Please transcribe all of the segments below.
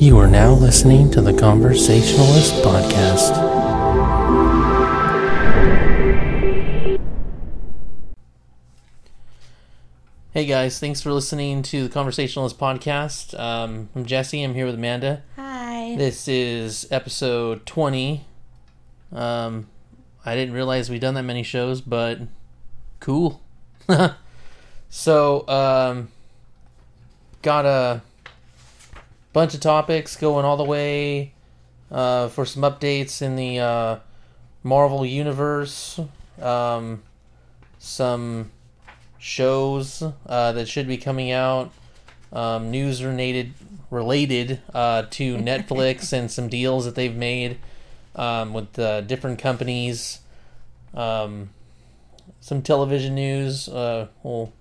You are now listening to the Conversationalist Podcast. Hey guys, thanks for listening to the Conversationalist Podcast. Um, I'm Jesse. I'm here with Amanda. Hi. This is episode 20. Um, I didn't realize we'd done that many shows, but cool. so, um, got a bunch of topics going all the way uh, for some updates in the uh, Marvel Universe. Um, some shows uh, that should be coming out. Um, news related related uh, to Netflix and some deals that they've made um, with uh, different companies. Um, some television news. Uh, well,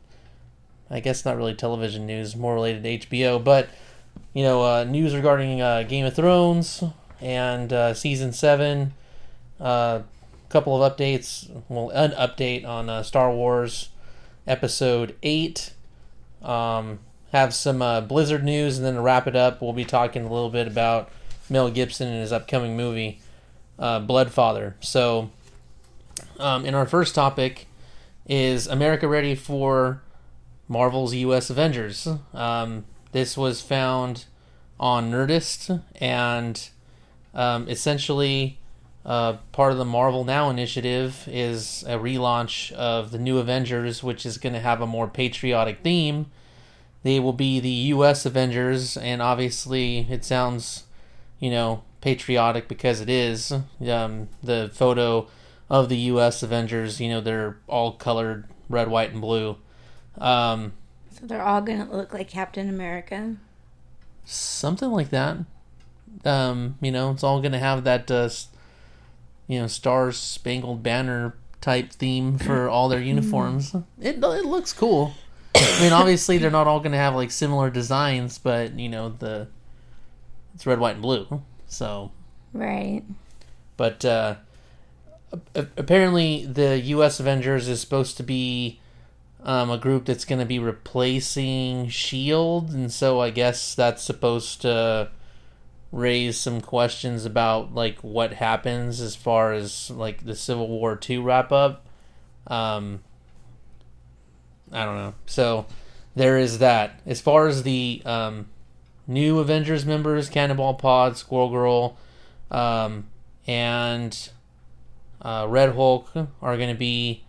I guess not really television news, more related to HBO, but you know, uh, news regarding uh, Game of Thrones and uh, season seven. A uh, couple of updates. Well, an update on uh, Star Wars episode eight. Um, have some uh, Blizzard news, and then to wrap it up, we'll be talking a little bit about Mel Gibson and his upcoming movie, Blood Father. So, um, in our first topic, is America ready for Marvel's U.S. Avengers? Um, this was found on Nerdist, and um, essentially, uh, part of the Marvel Now initiative is a relaunch of the new Avengers, which is going to have a more patriotic theme. They will be the U.S. Avengers, and obviously, it sounds, you know, patriotic because it is. Um, the photo of the U.S. Avengers, you know, they're all colored red, white, and blue. Um, so they're all going to look like Captain America? Something like that. Um, you know, it's all going to have that, uh, you know, Star Spangled Banner type theme for all their uniforms. it, it looks cool. I mean, obviously, they're not all going to have like similar designs, but, you know, the it's red, white, and blue. So. Right. But, uh, apparently the U.S. Avengers is supposed to be um, a group that's going to be replacing Shield, and so I guess that's supposed to raise some questions about like what happens as far as like the Civil War two wrap up. Um, I don't know. So there is that. As far as the um, new Avengers members, Cannonball Pod, Squirrel Girl, um, and uh, Red Hulk are going to be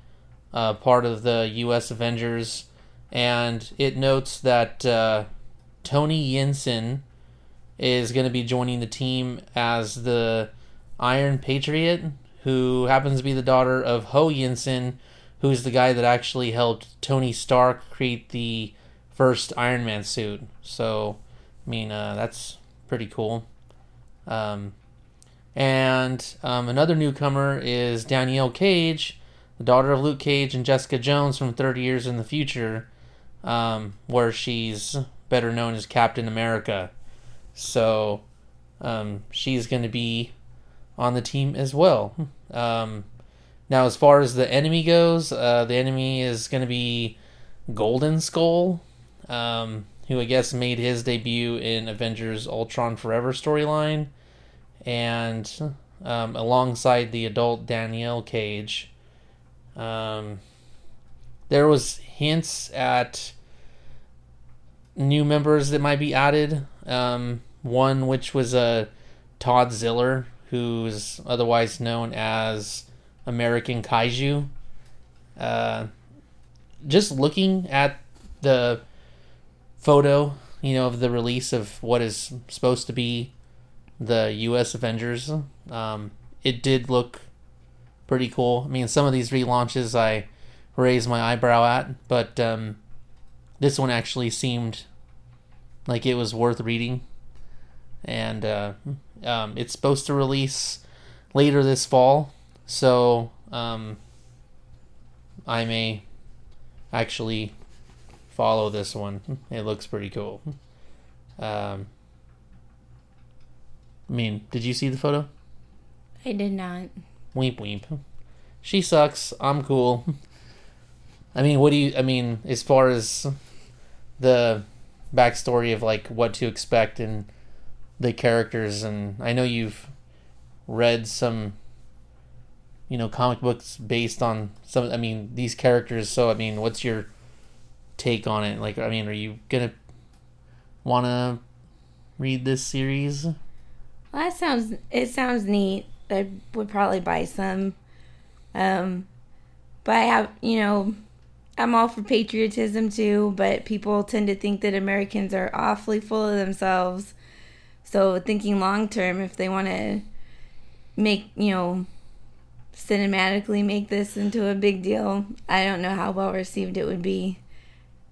uh, part of the U.S. Avengers, and it notes that uh, Tony Yinsen is going to be joining the team as the Iron Patriot, who happens to be the daughter of Ho Yinsen, who's the guy that actually helped Tony Stark create the first Iron Man suit. So, I mean, uh, that's pretty cool. Um, and um, another newcomer is Danielle Cage, the daughter of Luke Cage and Jessica Jones from 30 Years in the Future, um, where she's better known as Captain America. So um, she's going to be on the team as well. Um, now, as far as the enemy goes, uh, the enemy is going to be Golden Skull, um, who I guess made his debut in Avengers Ultron Forever storyline, and um, alongside the adult Danielle Cage. Um, there was hints at new members that might be added. Um, one which was a uh, Todd Ziller, who's otherwise known as American Kaiju. Uh, just looking at the photo, you know, of the release of what is supposed to be the U.S. Avengers, um, it did look pretty cool. I mean, some of these relaunches I raise my eyebrow at, but um, this one actually seemed like it was worth reading. And uh, um, it's supposed to release later this fall, so um, I may actually follow this one. It looks pretty cool. Um, I mean, did you see the photo? I did not. Weep, weep. She sucks. I'm cool. I mean, what do you? I mean, as far as the backstory of like what to expect and the characters, and I know you've read some, you know, comic books based on some. I mean, these characters. So, I mean, what's your take on it? Like, I mean, are you gonna want to read this series? That sounds it sounds neat. I would probably buy some. Um, but I have you know, I'm all for patriotism too. But people tend to think that Americans are awfully full of themselves. So thinking long term, if they want to make you know cinematically make this into a big deal, I don't know how well received it would be.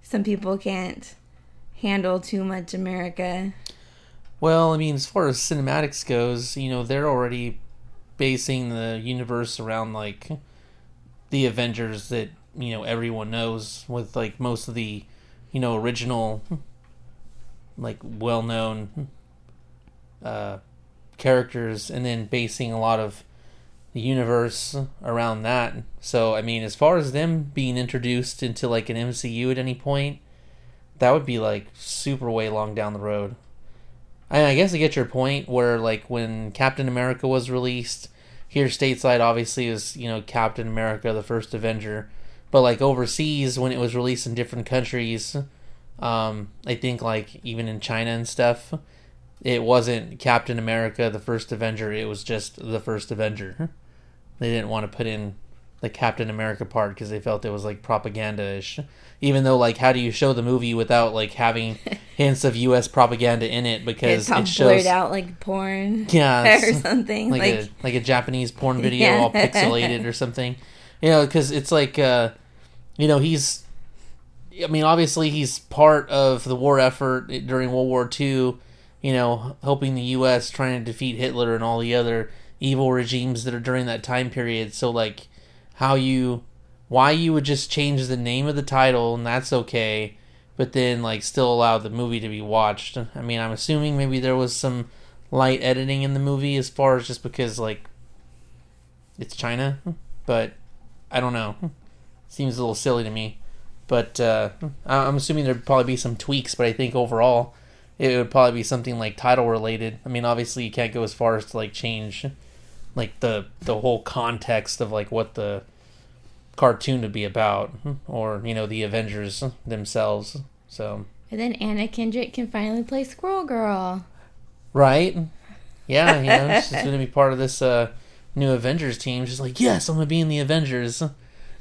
Some people can't handle too much America. Well, I mean, as far as cinematics goes, you know, they're already basing the universe around like the Avengers that you know everyone knows with like most of the you know original like well-known uh characters and then basing a lot of the universe around that. So, I mean, as far as them being introduced into like an MCU at any point, that would be like super way long down the road. I, I guess I get your point where like when Captain America was released here stateside, obviously is you know Captain America, the first Avenger, but like overseas when it was released in different countries, um, I think like even in China and stuff, it wasn't Captain America, the first Avenger. It was just the first Avenger. They didn't want to put in the Captain America part because they felt it was like propaganda-ish. Even though, like, how do you show the movie without like having hints of U.S. propaganda in it? Because It's it shows, blurred out like porn yeah, or something. like, Like, a like a Japanese porn video, Yeah. all pixelated or something. You know, because it's like, uh, you know, he's. I mean, obviously, he's part of the war effort during World War II. You know, helping the U.S. trying to defeat Hitler and all the other evil regimes that are during that time period. So, like, how you, why you would just change the name of the title and that's okay, but then like still allow the movie to be watched. I mean, I'm assuming maybe there was some light editing in the movie as far as just because like it's China, but I don't know. Seems a little silly to me. But uh, I'm assuming there'd probably be some tweaks, but I think overall it would probably be something like title related. I mean, obviously you can't go as far as to like change like the the whole context of like what the cartoon to be about or you know the Avengers themselves. So, and then Anna Kendrick can finally play Squirrel Girl. right? Yeah, you know, she's going to be part of this uh new Avengers team. She's like, "Yes, I'm going to be in the Avengers."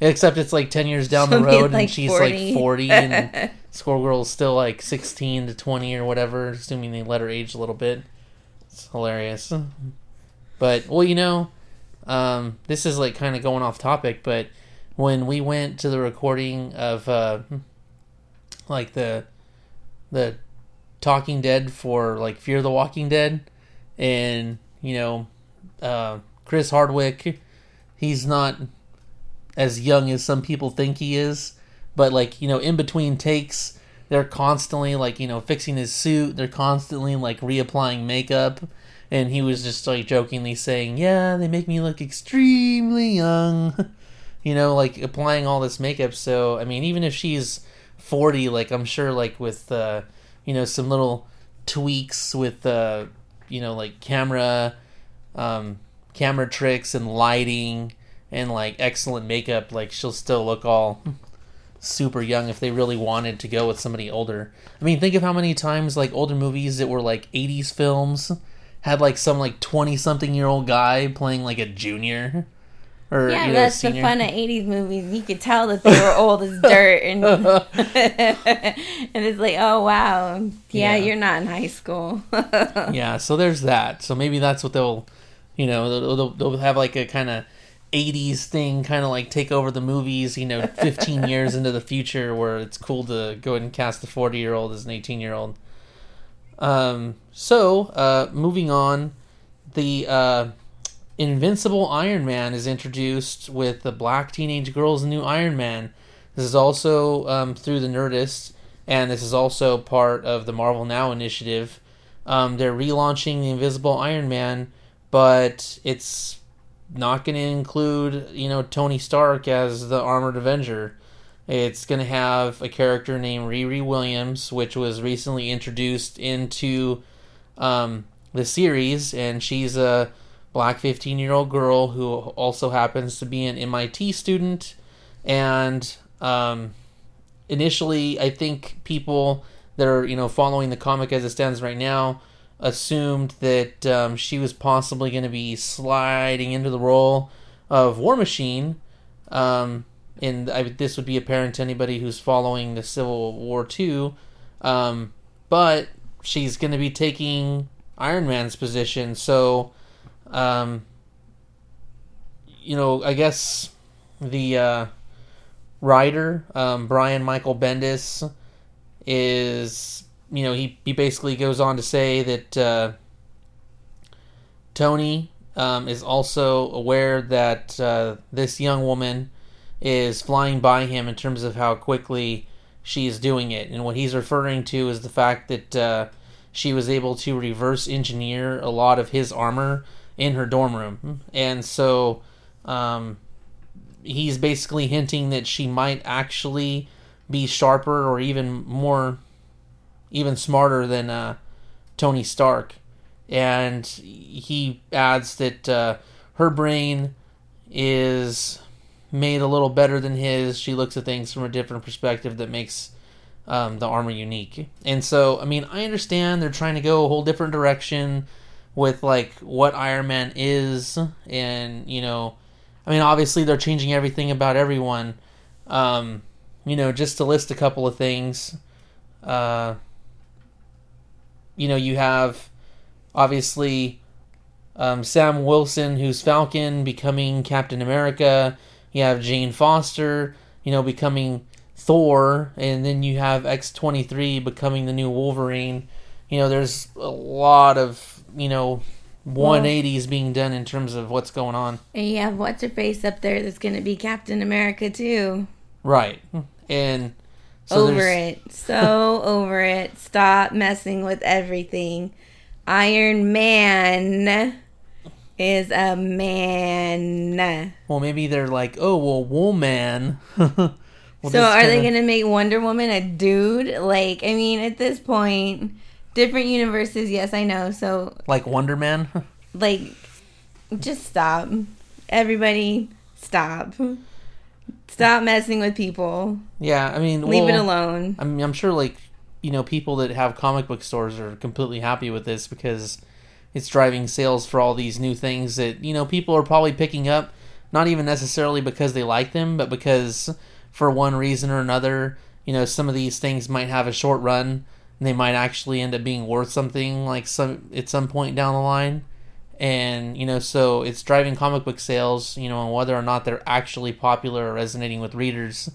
Except it's like 10 years down the She'll be, road and she's 40. like 40 and Squirrel Girl's still like 16 to 20 or whatever, assuming they let her age a little bit. It's hilarious. But, well, you know, um, this is like kind of going off topic, but when we went to the recording of uh, like the the Talking Dead for like Fear the Walking Dead, and you know, uh, Chris Hardwick, he's not as young as some people think he is, but like you know, in between takes, they're constantly like you know fixing his suit. They're constantly like reapplying makeup, and he was just like jokingly saying, "Yeah, they make me look extremely young." you know, like applying all this makeup. So, I mean, even if she's 40, like, I'm sure, like, with, uh, you know, some little tweaks with, uh, you know, like camera, um, camera tricks and lighting and, like, excellent makeup, like, she'll still look all super young if they really wanted to go with somebody older. I mean, think of how many times, like, older movies that were, like, 80s films had, like, some, like, 20 something year old guy playing, like, a junior or Yeah, you know, that's senior. the fun of '80s movies. You could tell that they were old as dirt, and and it's like, oh wow, yeah, Yeah. you're not in high school. yeah, so there's that. So maybe that's what they'll, you know, they'll, they'll, have like a kind of 80s thing, kind of like take over the movies, you know, 15 years into the future where it's cool to go ahead and cast a 40 year old as an 18 year old. Um, so, uh, moving on, the uh, Invincible Iron Man is introduced with the black teenage girl's new Iron Man. This is also um, through the Nerdist, and this is also part of the Marvel Now initiative. Um, they're relaunching the Invisible Iron Man, but it's not going to include, you know, Tony Stark as the Armored Avenger. It's going to have a character named Riri Williams, which was recently introduced into um, the series, and she's a black 15 year old girl who also happens to be an MIT student. And um, initially, I think people that are you know following the comic as it stands right now assumed that um, she was possibly going to be sliding into the role of War Machine. Um, and I, this would be apparent to anybody who's following the Civil War too. Um, but she's going to be taking Iron Man's position. So, um, you know, I guess the uh, writer, um, Brian Michael Bendis, is, you know, he, he basically goes on to say that uh, Tony um, is also aware that uh, this young woman is flying by him in terms of how quickly she is doing it. And what he's referring to is the fact that uh, she was able to reverse engineer a lot of his armor in her dorm room. And so um, he's basically hinting that she might actually be sharper or even more, even smarter than uh, Tony Stark. And he adds that uh, her brain is made a little better than his. She looks at things from a different perspective that makes um, the armor unique. And so, I mean, I understand they're trying to go a whole different direction with like what Iron Man is, and you know, I mean, obviously they're changing everything about everyone. Um, you know, just to list a couple of things. Uh, you know, you have obviously um, Sam Wilson, who's Falcon, becoming Captain America. You have Jane Foster, you know, becoming Thor, and then you have X23 becoming the new Wolverine. You know, there's a lot of, you know, 180 well, being done in terms of what's going on. And you have what's her face up there that's going to be Captain America too. Right. And so over it. So over it. Stop messing with everything. Iron Man is a man. Well, maybe they're like, oh, well, woman. well, so are kinda... they going to make Wonder Woman a dude? Like, I mean, at this point, different universes, yes, I know. So, like Wonder Man? like, just stop. Everybody, stop. Stop messing with people. Yeah, I mean, leave well, it alone. I mean, I'm sure, like, you know, people that have comic book stores are completely happy with this because it's driving sales for all these new things that you know people are probably picking up not even necessarily because they like them but because for one reason or another you know some of these things might have a short run they might actually end up being worth something like some at some point down the line. And you know so it's driving comic book sales you know and whether or not they're actually popular or resonating with readers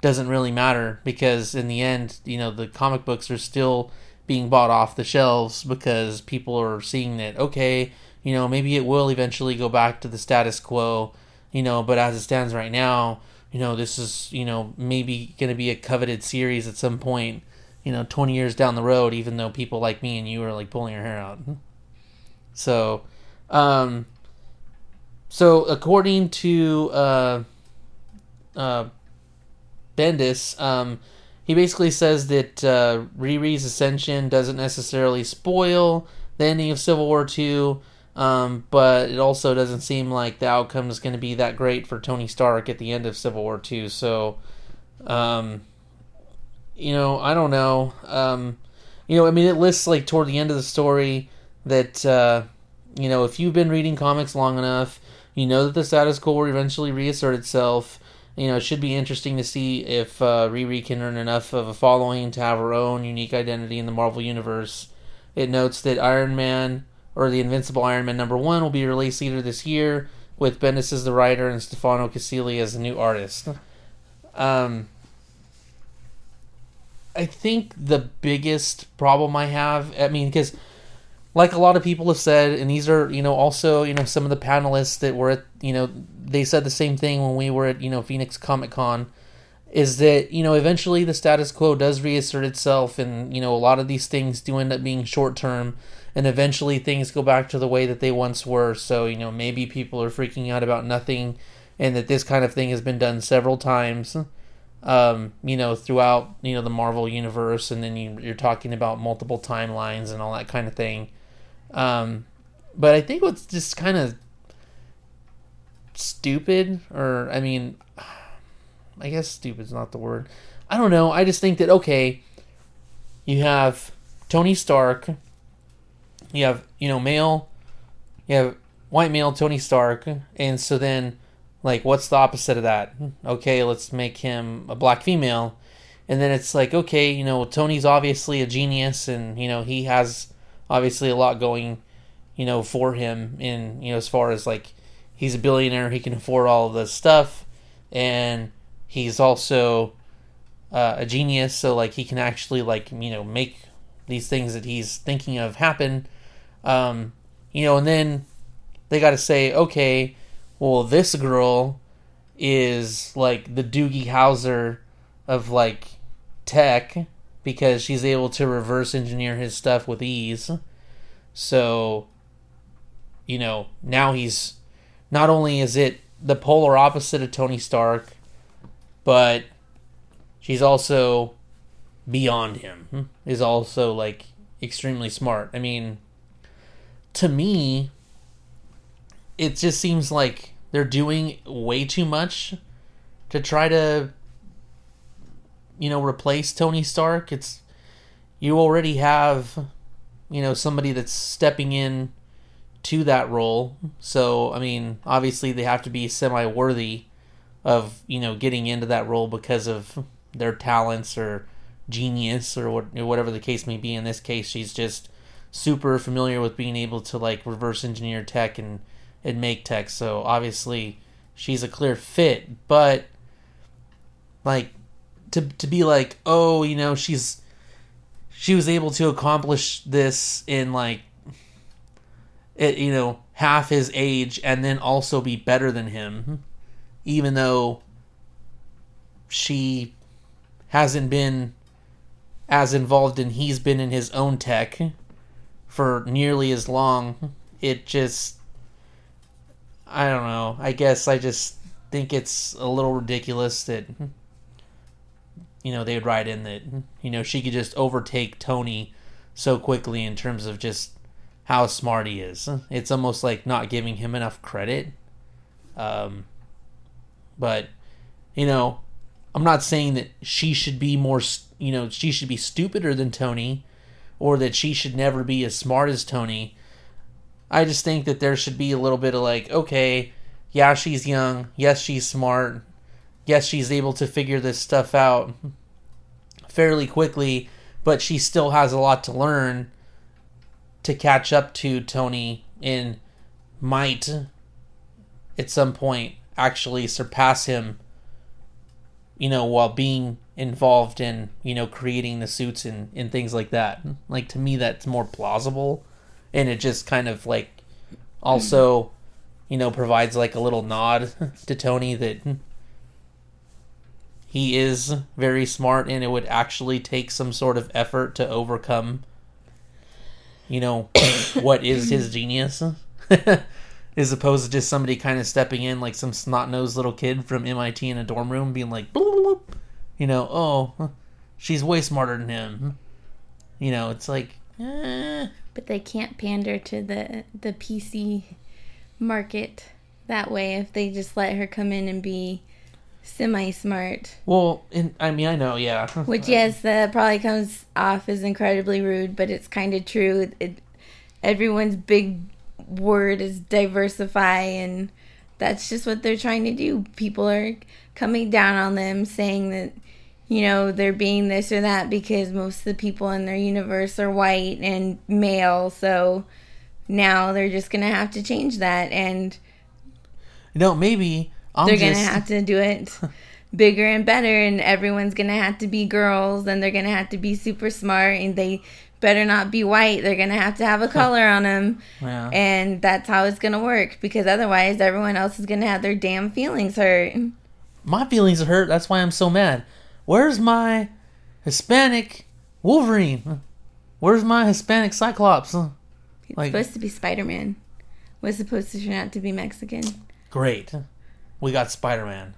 doesn't really matter because in the end you know the comic books are still being bought off the shelves because people are seeing that okay, you know, maybe it will eventually go back to the status quo, you know, but as it stands right now, you know, this is, you know, maybe going to be a coveted series at some point, you know, 20 years down the road even though people like me and you are like pulling your hair out. So, um so according to uh uh Bendis, um he basically says that uh, Riri's ascension doesn't necessarily spoil the ending of Civil War II, um, but it also doesn't seem like the outcome is going to be that great for Tony Stark at the end of Civil War II. So, um, you know, I don't know. Um, you know, I mean, it lists like toward the end of the story that uh, you know if you've been reading comics long enough, you know that the status quo will eventually reassert itself you know, it should be interesting to see if uh, Riri can earn enough of a following to have her own unique identity in the Marvel Universe. It notes that Iron Man, or the Invincible Iron Man number one, will be released later this year, with Bendis as the writer and Stefano Caselli as the new artist. Um, I think the biggest problem I have, I mean, because like a lot of people have said, and these are, you know, also, you know, some of the panelists that were at, you know, they said the same thing when we were at, you know, Phoenix Comic Con, is that, you know, eventually the status quo does reassert itself, and, you know, a lot of these things do end up being short term, and eventually things go back to the way that they once were. So, you know, maybe people are freaking out about nothing, and that this kind of thing has been done several times. Um, you know, throughout you know the Marvel universe, and then you, you're talking about multiple timelines and all that kind of thing Um, but I think what's just kind of stupid, or I mean, I guess stupid's not the word. I don't know. I just think that okay, you have Tony Stark, you have you know male, you have white male Tony Stark, and so then like what's the opposite of that? Okay, let's make him a black female. And then it's like, okay, you know, Tony's obviously a genius and, you know, he has obviously a lot going, you know, for him in, you know, as far as like he's a billionaire, he can afford all of this stuff and he's also uh, a genius, so like he can actually like, you know, make these things that he's thinking of happen. Um, you know, and then they got to say, okay, well, this girl is like the Doogie Howser of like tech because she's able to reverse engineer his stuff with ease. So, you know, now he's not only is it the polar opposite of Tony Stark, but she's also beyond him. Is also like extremely smart. I mean, to me, it just seems like they're doing way too much to try to you know replace Tony Stark. It's you already have you know somebody that's stepping in to that role. So, I mean, obviously they have to be semi worthy of, you know, getting into that role because of their talents or genius or what, whatever the case may be. In this case, she's just super familiar with being able to like reverse engineer tech and and make tech. So, obviously she's a clear fit, but like to to be like, "Oh, you know, she's she was able to accomplish this in like it, you know, half his age and then also be better than him, even though she hasn't been as involved and he's been in his own tech for nearly as long. It just, I don't know. I guess I just think it's a little ridiculous that, you know, they'd write in that, you know, she could just overtake Tony so quickly in terms of just how smart he is. It's almost like not giving him enough credit. Um, but you know, I'm not saying that she should be more, you know, she should be stupider than Tony, or that she should never be as smart as Tony. I just think that there should be a little bit of like, okay, yeah, she's young. Yes, she's smart. Yes, she's able to figure this stuff out fairly quickly, but she still has a lot to learn to catch up to Tony and might at some point actually surpass him you know while being involved in you know creating the suits and, and things like that like to me that's more plausible and it just kind of like also you know provides like a little nod to tony that he is very smart and it would actually take some sort of effort to overcome you know what is his genius as opposed to just somebody kind of stepping in like some snot-nosed little kid from mit in a dorm room being like you know oh she's way smarter than him. You know it's like But they can't pander to the the PC market that way if they just let her come in and be semi smart. well and i mean i know yeah Which yes, that probably comes off as incredibly rude, but it's kind of true. It, everyone's big word is diversify, and that's just what they're trying to do. People are coming down on them, saying that you know they're being this or that because most of the people in their universe are white and male. So now they're just gonna have to change that, and no maybe I'm they're just, gonna have to do it bigger and better and everyone's gonna have to be girls and they're gonna have to be super smart and they better not be white they're gonna have to have a color on them yeah. and that's how it's gonna work because otherwise everyone else is gonna have their damn feelings hurt my feelings are hurt. That's why I'm so mad. Where's my Hispanic Wolverine? Where's my Hispanic Cyclops? it's Like- supposed to be spider-man was supposed to turn out to be mexican Great. We got Spider Man.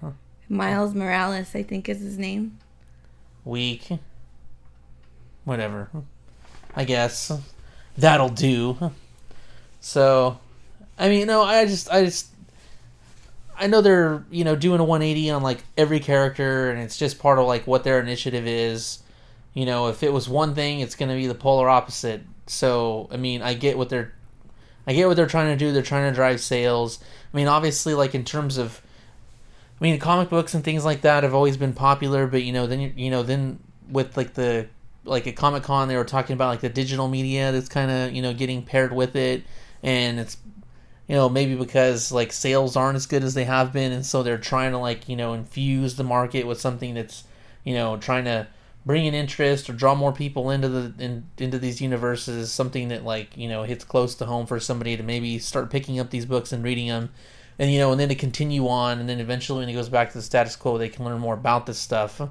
miles morales i think is his name Weak. Whatever. I guess. That'll do. So, I mean, no, I just, I just, I know they're you know doing a 180 on like every character, and it's just part of like what their initiative is. You know, if it was one thing, it's going to be the polar opposite. So, I mean, I get what they're, I get what they're trying to do. They're trying to drive sales. I mean, obviously, like in terms of, I mean, comic books and things like that have always been popular, but you know, then you know, then with like the like at Comic Con, they were talking about like the digital media that's kind of you know getting paired with it, and it's you know maybe because like sales aren't as good as they have been, and so they're trying to like you know infuse the market with something that's you know trying to bring an interest or draw more people into the in, into these universes something that like you know hits close to home for somebody to maybe start picking up these books and reading them and you know and then to continue on and then eventually when it goes back to the status quo they can learn more about this stuff.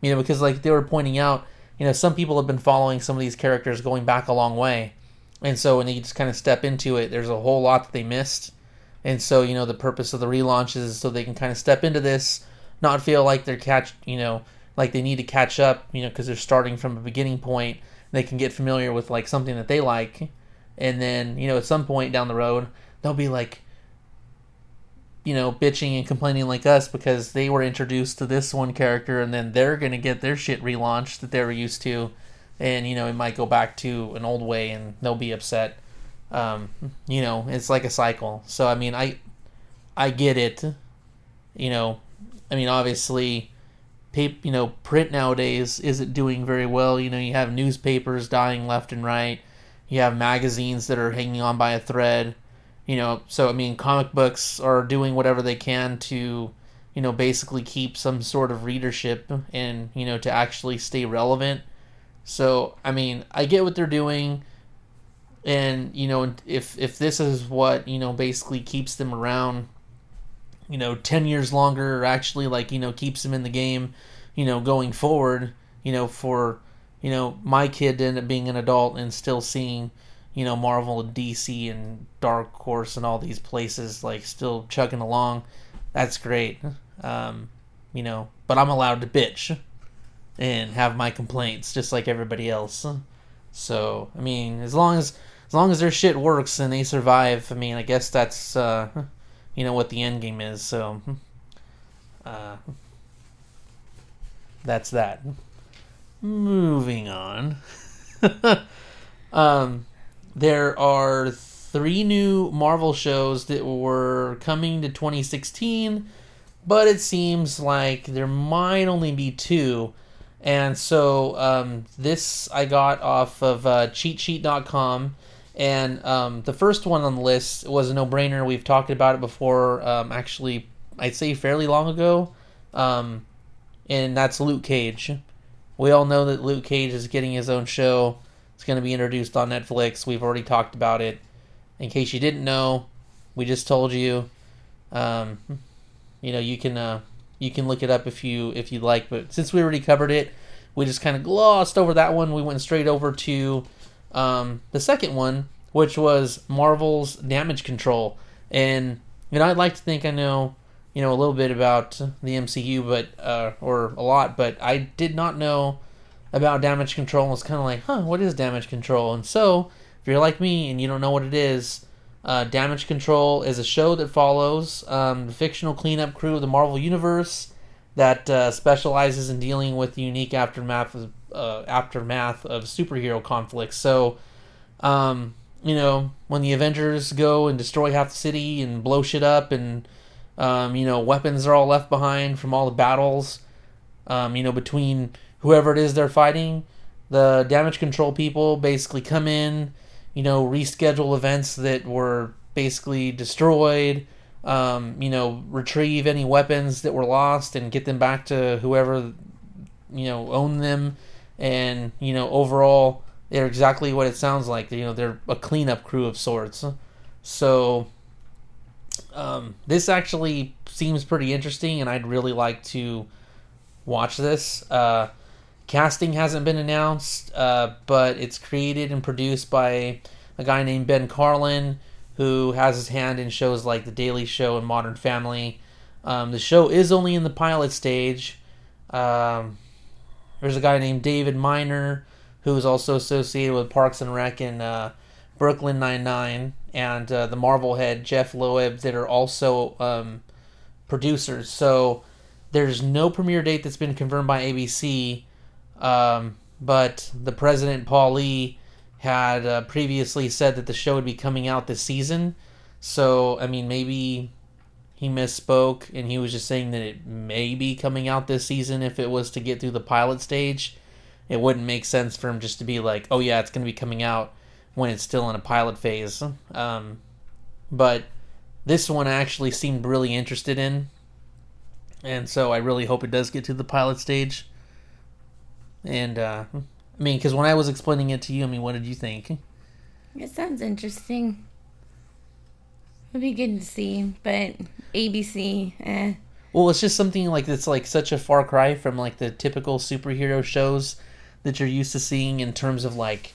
You know because like they were pointing out you know some people have been following some of these characters going back a long way and so when they just kind of step into it there's a whole lot that they missed. And so you know the purpose of the relaunch is so they can kind of step into this not feel like they're catch you know like they need to catch up, you know, because they're starting from a beginning point. They can get familiar with like something that they like, and then you know at some point down the road they'll be like, you know, bitching and complaining like us because they were introduced to this one character, and then they're gonna get their shit relaunched that they were used to, and you know it might go back to an old way, and they'll be upset. Um, you know, it's like a cycle. So I mean, I, I get it. You know, I mean, obviously paper, you know, print nowadays isn't doing very well. You know, you have newspapers dying left and right. You have magazines that are hanging on by a thread. You know, so I mean, comic books are doing whatever they can to, you know, basically keep some sort of readership and you know to actually stay relevant. So I mean, I get what they're doing, and you know, if if this is what you know basically keeps them around you know 10 years longer or actually like you know keeps them in the game you know going forward you know for you know my kid to end up being an adult and still seeing you know marvel and dc and dark horse and all these places like still chugging along that's great. Um you know but i'm allowed to bitch and have my complaints just like everybody else so i mean as long as as long as their shit works and they survive i mean i guess that's uh you know what the end game is. So uh, that's that. Moving on. um, there are three new Marvel shows that were coming to 2016, but it seems like there might only be two. And so um, this I got off of uh, cheatsheet.com and um, the first one on the list was a no brainer. We've talked about it before, um, actually, I'd say fairly long ago. Um, and that's Luke Cage. We all know that Luke Cage is getting his own show. It's going to be introduced on Netflix. We've already talked about it. In case you didn't know, we just told you. Um, you know, you can uh, you can look it up if you if you like. But since we already covered it, we just kind of glossed over that one. We went straight over to um, the second one, which was Marvel's Damage Control, and you know I'd like to think I know you know a little bit about the MCU, but uh, or a lot, but I did not know about Damage Control. and was kind of like, huh, what is Damage Control? And so if you're like me and you don't know what it is. Uh, Damage Control is a show that follows um, the fictional cleanup crew of the Marvel Universe that uh, specializes in dealing with the unique aftermath of uh, aftermath of superhero conflicts. So, um, you know, when the Avengers go and destroy half the city and blow shit up, and um, you know, weapons are all left behind from all the battles, um, you know, between whoever it is they're fighting. The damage control people basically come in, you know, reschedule events that were basically destroyed. Um, you know, retrieve any weapons that were lost and get them back to whoever you know owned them and you know overall they're exactly what it sounds like. You know, they're a cleanup crew of sorts. So um, this actually seems pretty interesting, and I'd really like to watch this. Uh, casting hasn't been announced, uh, but it's created and produced by a guy named Ben Karlin, who has his hand in shows like The Daily Show and Modern Family. Um, the show is only in the pilot stage. Um, there's a guy named David Miner who is also associated with Parks and Rec and uh, Brooklyn Nine Nine, and uh, the Marvel head Jeph Loeb that are also um, producers. So there's no premiere date that's been confirmed by ABC, um, but the president Paul Lee had uh, previously said that the show would be coming out this season. So I mean, maybe he misspoke and he was just saying that it may be coming out this season if it was to get through the pilot stage. It wouldn't make sense for him just to be like, "Oh yeah, it's going to be coming out." when it's still in a pilot phase. Um, but this one I actually seemed really interested in, and so I really hope it does get to the pilot stage. And uh, I mean, because when I was explaining it to you, I mean, what did you think? It sounds interesting. It'd be good to see, but ABC, eh. Well, it's just something like it's like such a far cry from like the typical superhero shows that you're used to seeing in terms of like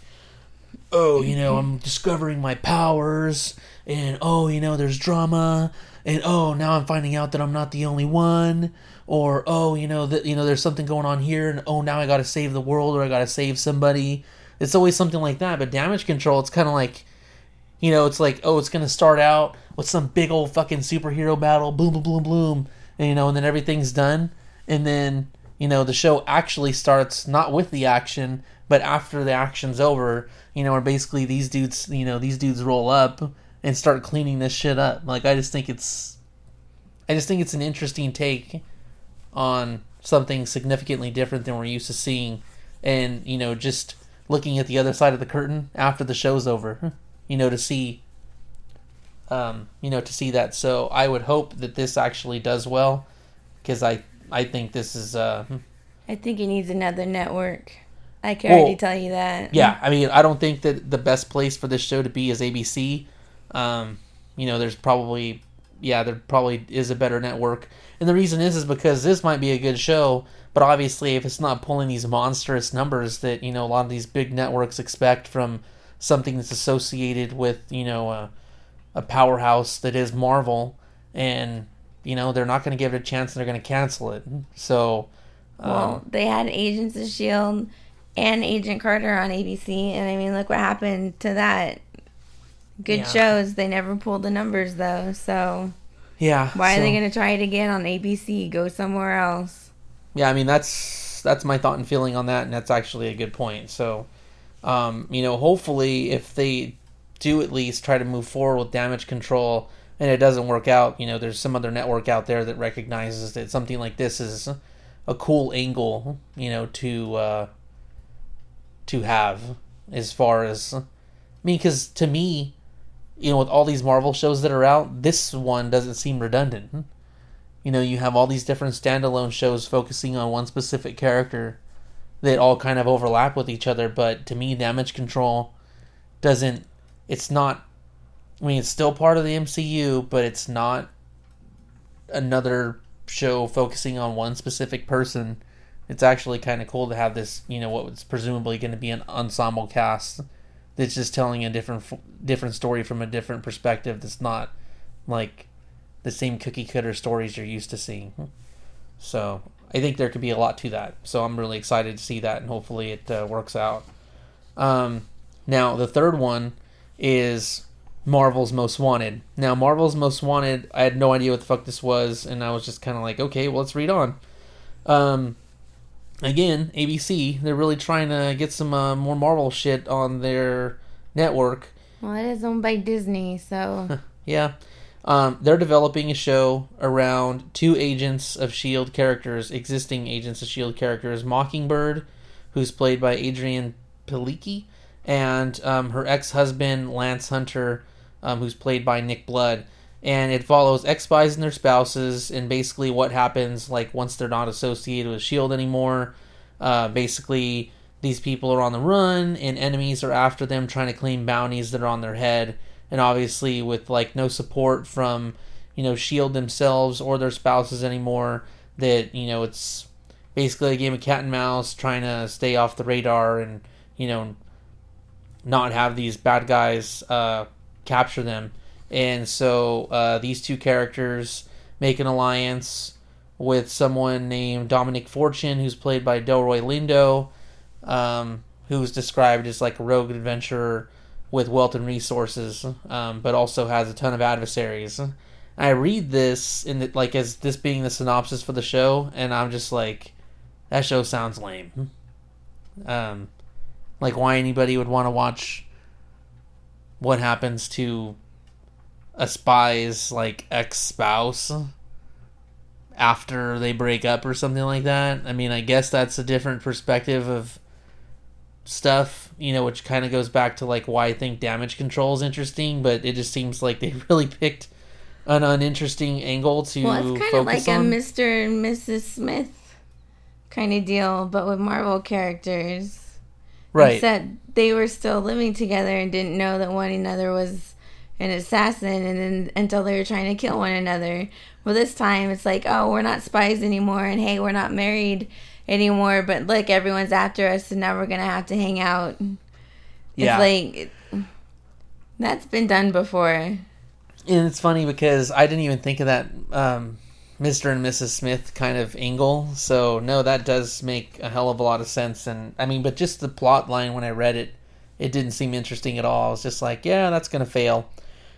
oh, you know, I'm discovering my powers, and oh, you know, there's drama, and oh, now I'm finding out that I'm not the only one, or oh, you know, that you know, there's something going on here, and oh, now I got to save the world, or I got to save somebody. It's always something like that. But damage control, it's kind of like, you know, it's like oh, it's gonna start out with some big old fucking superhero battle, boom, boom, boom, boom, and you know, and then everything's done, and then you know, the show actually starts not with the action, but after the action's over, you know, where basically these dudes, you know, these dudes roll up and start cleaning this shit up. Like I just think it's I just think it's an interesting take on something significantly different than we're used to seeing and, you know, just looking at the other side of the curtain after the show's over, you know, to see um, you know, to see that. So I would hope that this actually does well because I I think this is uh I think it needs another network. I can already tell you that. Yeah, I mean, I don't think that the best place for this show to be is ABC. Um, you know, there's probably, yeah, there probably is a better network, and the reason is is because this might be a good show, but obviously, if it's not pulling these monstrous numbers that you know a lot of these big networks expect from something that's associated with you know a, a powerhouse that is Marvel, and you know they're not going to give it a chance, and they're going to cancel it. So, well, um, they had Agents of Shield and Agent Carter on ABC, and I mean, look what happened to that. Good yeah. shows. They never pulled the numbers though, so yeah. Why so, are they going to try it again on ABC? Go somewhere else. Yeah, I mean that's that's my thought and feeling on that, and that's actually a good point. So, um, you know, hopefully, if they do at least try to move forward with damage control, and it doesn't work out, you know, there's some other network out there that recognizes that something like this is a cool angle, you know, to uh, to have as far as I mean, because to me, you know, with all these Marvel shows that are out, this one doesn't seem redundant. Hmm. You know, you have all these different standalone shows focusing on one specific character that all kind of overlap with each other, but to me, Damage Control doesn't. It's not. I mean, it's still part of the MCU, but it's not another show focusing on one specific person it's actually kind of cool to have this, you know, what was presumably going to be an ensemble cast that's just telling a different different story from a different perspective. That's not like the same cookie cutter stories you're used to seeing. So I think there could be a lot to that. So I'm really excited to see that, and hopefully it uh, works out. Um, now the third one is Marvel's Most Wanted. Now Marvel's Most Wanted, I had no idea what the fuck this was, and I was just kind of like, okay, well let's read on. Um, again, ABC, they're really trying to get some uh, more Marvel shit on their network. Well, it is owned by Disney, so. yeah. Um, they're developing a show around two agents of S.H.I.E.L.D. characters, existing agents of S.H.I.E.L.D. characters Mockingbird, who's played by Adrianne Palicki, and um, her ex husband, Lance Hunter, um, who's played by Nick Blood and it follows ex spies and their spouses and basically what happens like once they're not associated with shield anymore uh, basically these people are on the run and enemies are after them trying to claim bounties that are on their head. And obviously with like no support from you know shield themselves or their spouses anymore that you know it's basically a game of cat and mouse trying to stay off the radar and you know not have these bad guys uh, capture them and so uh, these two characters make an alliance with someone named Dominic Fortune, who's played by Delroy Lindo, um, who's described as like a rogue adventurer with wealth and resources, um, but also has a ton of adversaries. I read this in the, like as this being the synopsis for the show, and I'm just like, that show sounds lame. Um, like why anybody would want to watch what happens to a spy's like ex spouse after they break up or something like that. I mean, I guess that's a different perspective of stuff, you know, which kind of goes back to like why I think damage control is interesting, but it just seems like they really picked an uninteresting angle to Well, it's kind of like on. a Mr. and Mrs. Smith kind of deal, but with Marvel characters. right. Said they were still living together and didn't know that one another was an assassin, and then until they were trying to kill one another. Well, this time it's like, oh, we're not spies anymore, and hey, we're not married anymore. But look, everyone's after us, and now we're gonna have to hang out. yeah. It's like that's been done before. and it's funny because I didn't even think of that um, Mr. and Mrs. Smith kind of angle. So no, that does make a hell of a lot of sense. And I mean, but just the plot line when I read it, it didn't seem interesting at all. I was just like, yeah, that's gonna fail.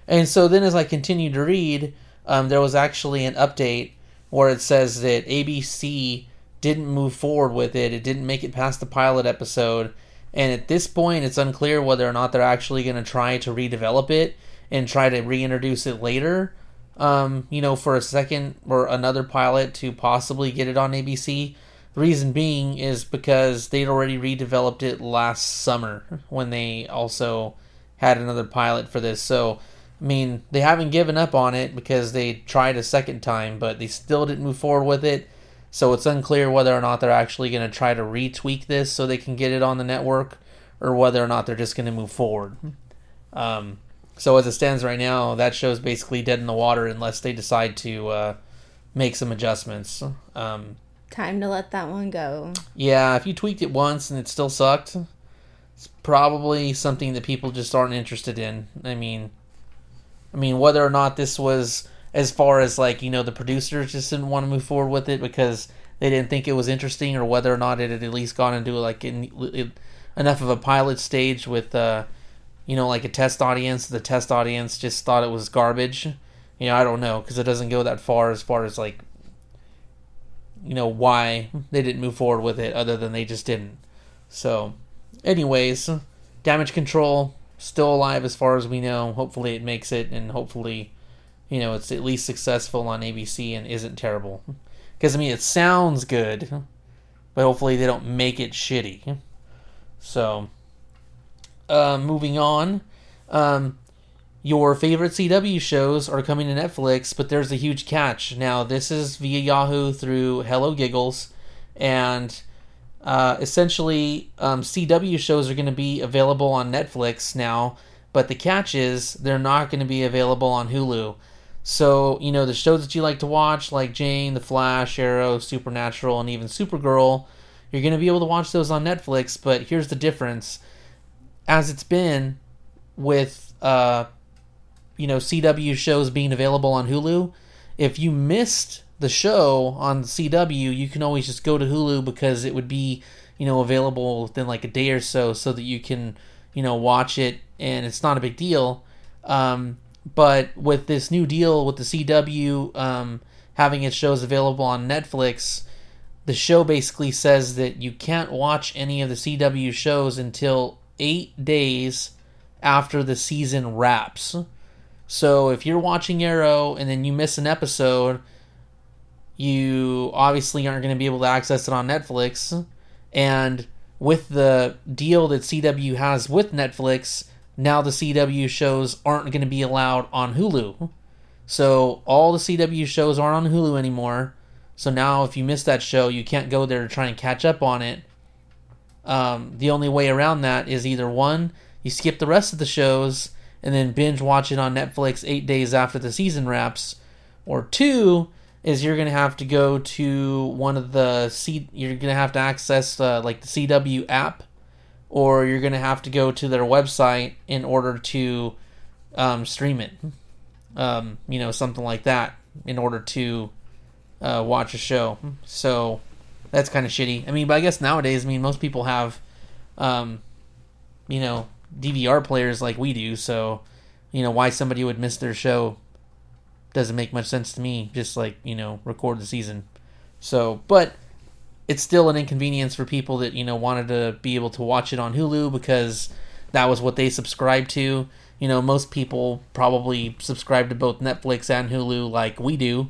And so then, as I continued to read, um, there was actually an update where it says that ABC didn't move forward with it. It didn't make it past the pilot episode. And at this point, it's unclear whether or not they're actually going to try to redevelop it and try to reintroduce it later, um, you know, for a second or another pilot to possibly get it on ABC. The reason being is because they'd already redeveloped it last summer when they also had another pilot for this. So, I mean, they haven't given up on it because they tried a second time, but they still didn't move forward with it. So it's unclear whether or not they're actually going to try to retweak this so they can get it on the network, or whether or not they're just going to move forward. Um, so as it stands right now, that show's basically dead in the water unless they decide to uh, make some adjustments. Um, Time to let that one go. yeah, if you tweaked it once and it still sucked, it's probably something that people just aren't interested in. I mean, I mean whether or not this was as far as like you know the producers just didn't want to move forward with it because they didn't think it was interesting, or whether or not it had at least gone into like in, in, enough of a pilot stage with uh, you know like a test audience. The test audience just thought it was garbage. You know, I don't know because it doesn't go that far as far as like you know why they didn't move forward with it other than they just didn't so anyways damage control still alive as far as we know. Hopefully it makes it and hopefully you know it's at least successful on abc and isn't terrible. Because i mean it sounds good but hopefully they don't make it shitty. So uh, moving on um, your favorite CW shows are coming to Netflix, but there's a huge catch. Now, this is via Yahoo through Hello Giggles, and uh, essentially, um, CW shows are going to be available on Netflix now, but the catch is they're not going to be available on Hulu. So, you know, the shows that you like to watch, like Jane, The Flash, Arrow, Supernatural, and even Supergirl, you're going to be able to watch those on Netflix, but here's the difference. As it's been with uh, you know CW shows being available on Hulu, if you missed the show on CW, you can always just go to Hulu because it would be you know available within like a day or so, so that you can you know watch it and it's not a big deal. Um, but with this new deal with the CW um, having its shows available on Netflix, the show basically says that you can't watch any of the CW shows until eight days after the season wraps. So if you're watching Arrow and then you miss an episode, you obviously aren't going to be able to access it on Netflix. And with the deal that CW has with Netflix, now the CW shows aren't going to be allowed on Hulu. So all the CW shows aren't on Hulu anymore. So now if you miss that show, you can't go there to try and catch up on it. Um, the only way around that is either one, you skip the rest of the shows and then binge watch it on Netflix eight days after the season wraps, or two is you're gonna have to go to one of the C. You're gonna have to access uh, like the CW app, or you're gonna have to go to their website in order to um, stream it. Um, you know, something like that in order to uh, watch a show. So that's kind of shitty. I mean, but I guess nowadays, I mean, most people have, um, you know, DVR players like we do. So, you know, why somebody would miss their show doesn't make much sense to me. Just like you know, record the season. So, but it's still an inconvenience for people that you know wanted to be able to watch it on Hulu because that was what they subscribed to. You know, most people probably subscribe to both Netflix and Hulu like we do.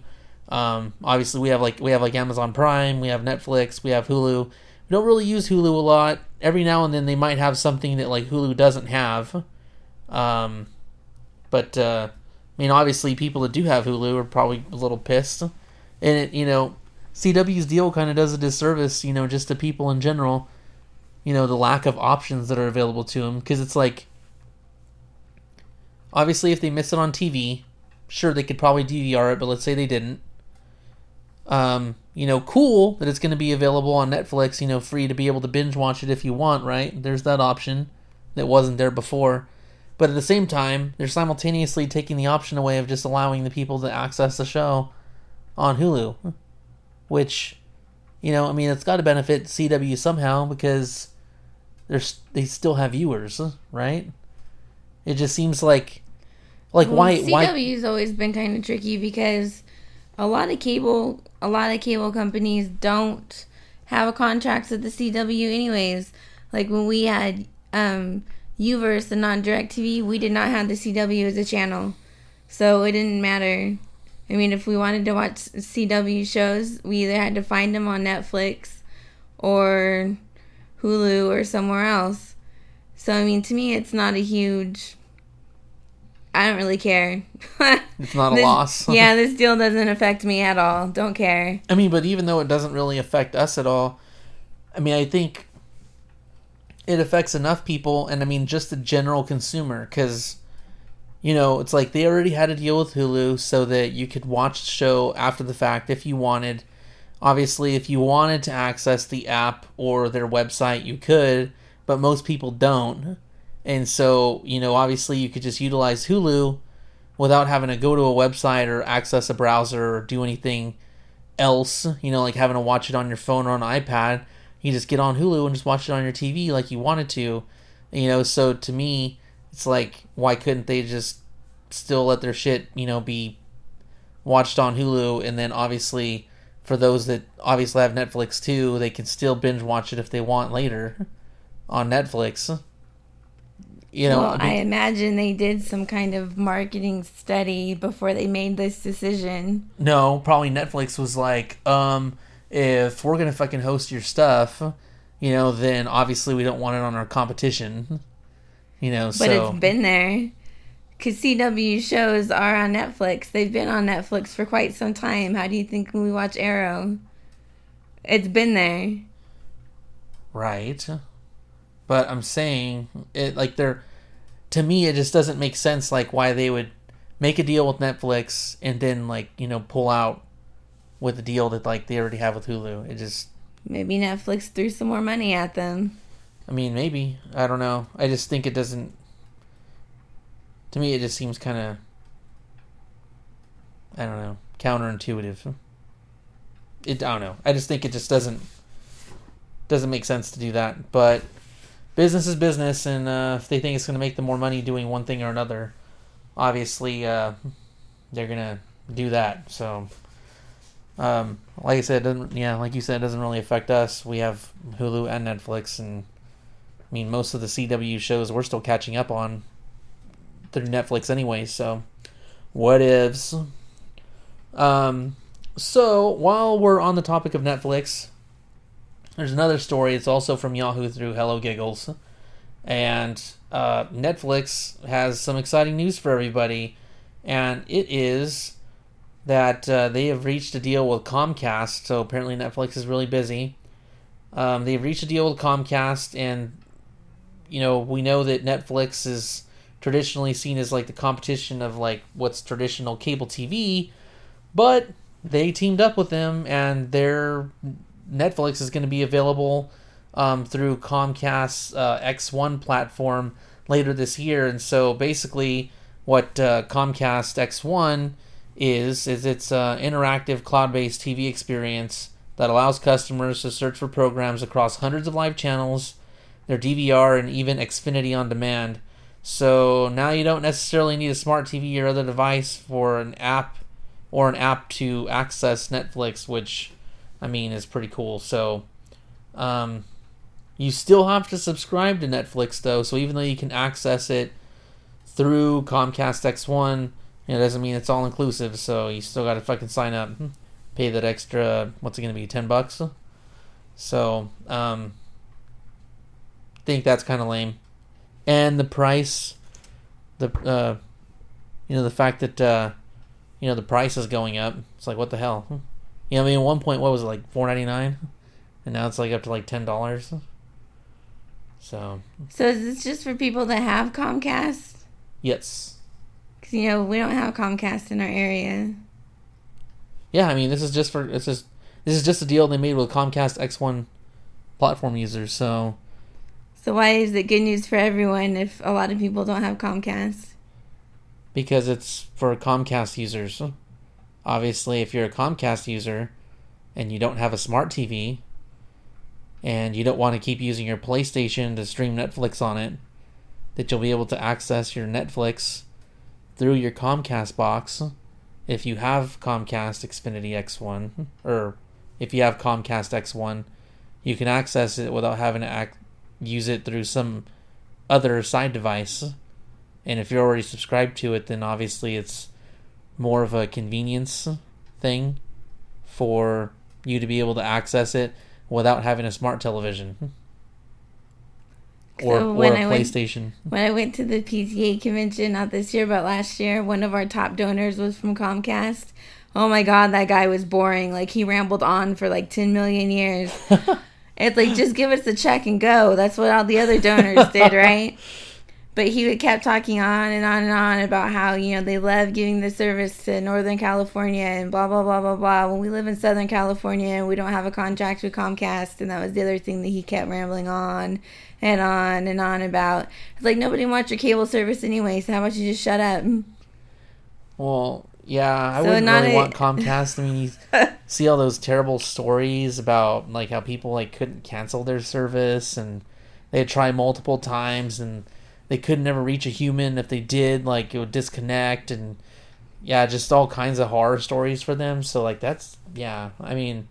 Um, obviously, we have like we have like Amazon Prime, we have Netflix, we have Hulu. We don't really use Hulu a lot. Every now and then they might have something that like Hulu doesn't have. Um, but uh, I mean, obviously, people that do have Hulu are probably a little pissed, and it you know CW's deal kind of does a disservice, you know, just to people in general. You know, the lack of options that are available to them because it's like obviously if they miss it on TV, sure they could probably DVR it, but let's say they didn't. Um, you know, cool that it's going to be available on Netflix, you know, free to be able to binge watch it if you want, right? There's that option that wasn't there before. But at the same time, they're simultaneously taking the option away of just allowing the people to access the show on Hulu, which, you know, I mean, it's got to benefit CW somehow because there's they still have viewers, right? It just seems like, like Well, why why CW's always been kind of tricky because a lot of cable, a lot of cable companies don't have a contract with the CW anyways. Like when we had um Uverse and on DirecTV, we did not have the CW as a channel, so it didn't matter. I mean, if we wanted to watch CW shows, we either had to find them on Netflix or Hulu or somewhere else. So I mean, to me, it's not a huge. I don't really care. it's not a This- loss. yeah, this deal doesn't affect me at all. Don't care. I mean, but even though it doesn't really affect us at all, I mean, I think it affects enough people, and I mean, just the general consumer, because, you know, it's like they already had a deal with Hulu so that you could watch the show after the fact if you wanted. Obviously, if you wanted to access the app or their website, you could, but most people don't. And so, you know, obviously, you could just utilize Hulu without having to go to a website or access a browser or do anything else, you know, like having to watch it on your phone or on iPad. You just get on Hulu and just watch it on your TV like you wanted to. You know, so to me, it's like, why couldn't they just still let their shit, you know, be watched on Hulu and then obviously for those that obviously have Netflix too, they can still binge watch it if they want later on Netflix. You know, well, I I imagine they did some kind of marketing study before they made this decision. No, probably Netflix was like, um, if we're gonna fucking host your stuff, you know, then obviously we don't want it on our competition. You know, But so it's been there. Because CW shows are on Netflix. They've been on Netflix for quite some time. How do you think when we watch Arrow? It's been there. right. But I'm saying it like they're to me it just doesn't make sense like why they would make a deal with Netflix and then like, you know, pull out with the deal that like they already have with Hulu. It just Maybe Netflix threw some more money at them. I mean, maybe. I don't know. I just think it doesn't. To me, it just seems kind of. I don't know. Counterintuitive. It. I don't know. I just think it just doesn't. Doesn't make sense to do that. But business is business, and uh, if they think it's going to make them more money doing one thing or another, obviously uh, they're gonna do that. So. Um, like I said, it doesn't yeah, like you said, it doesn't really affect us. We have Hulu and Netflix, and I mean, most of the CW shows we're still catching up on through Netflix anyway, so what ifs? Um, so while we're on the topic of Netflix, there's another story. It's also from Yahoo through Hello Giggles, and uh, Netflix has some exciting news for everybody, and it is that uh, they have reached a deal with Comcast. So apparently Netflix is really busy. Um, they've reached a deal with Comcast, and you know we know that Netflix is traditionally seen as like the competition of like what's traditional cable TV, but they teamed up with them, and their Netflix is going to be available um, through Comcast's uh, X1 platform later this year. And so basically, what uh, Comcast X1 is is it's an interactive cloud-based TV experience that allows customers to search for programs across hundreds of live channels their DVR, and even Xfinity on demand. So now you don't necessarily need a smart TV or other device for an app or an app to access Netflix, which I mean is pretty cool. So um, you still have to subscribe to Netflix though. So even though you can access it through Comcast X1, it doesn't mean it's all inclusive. So you still got to fucking sign up, pay that extra. What's it gonna be? Ten bucks. So um, think that's kind of lame, and the price, the uh, you know the fact that uh, you know the price is going up. It's like what the hell? You know, I mean, at one point, what was it like four ninety nine, and now it's like up to like ten dollars. So. So is this just for people that have Comcast? Yes. Because you know we don't have Comcast in our area. Yeah, I mean this is just for this is this is just a deal they made with Comcast X1 platform users. So. So why is it good news for everyone if a lot of people don't have Comcast? Because it's for Comcast users. Obviously, if you're a Comcast user and you don't have a smart TV and you don't want to keep using your PlayStation to stream Netflix on it, that you'll be able to access your Netflix through your Comcast box if you have Comcast Xfinity X1 or if you have Comcast X1, you can access it without having to act, use it through some other side device. And if you're already subscribed to it, then obviously it's more of a convenience thing for you to be able to access it without having a smart television or, So or when a I went- PlayStation. When I went to the PTA convention, not this year, but last year, one of our top donors was from Comcast. Oh my god, that guy was boring. Like he rambled on for like 10 million years. it's like just give us the check and go. That's what all the other donors did, right? But he would kept talking on and on and on about how, you know, they love giving the service to Northern California and blah blah blah blah blah. When we live in Southern California and we don't have a contract with Comcast and that was the other thing that he kept rambling on and on and on about. It's like nobody wants your cable service anyway, so how about you just shut up? Well, yeah, I So wouldn't not really a- want Comcast. I mean, you see all those terrible stories about like how people like couldn't cancel their service and they had tried multiple times and they could never reach a human. If they did, like it would disconnect and yeah, just all kinds of horror stories for them. So like that's yeah, I mean,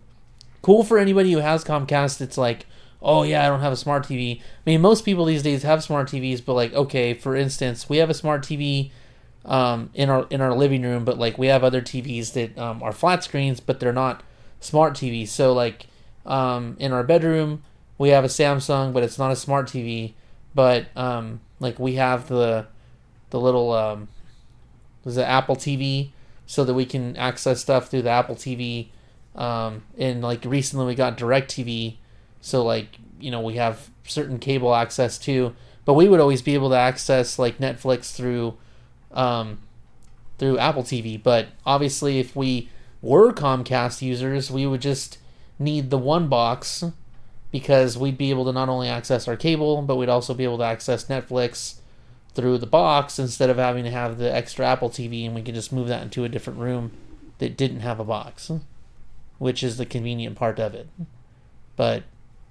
cool for anybody who has Comcast. It's like, oh yeah, I don't have a smart TV. I mean, most people these days have smart TVs, but like, okay, for instance, we have a smart TV um, in our in our living room, but like we have other TVs that um, are flat screens, but they're not smart TVs. So like um, in our bedroom, we have a Samsung, but it's not a smart TV. But um, like we have the the little um, was it Apple TV, so that we can access stuff through the Apple TV. Um, and like recently, we got Direct TV, so like you know we have certain cable access too. But we would always be able to access like Netflix through um, through Apple TV. But obviously, if we were Comcast users, we would just need the one box because we'd be able to not only access our cable, but we'd also be able to access Netflix through the box instead of having to have the extra Apple TV, and we could just move that into a different room that didn't have a box, which is the convenient part of it. But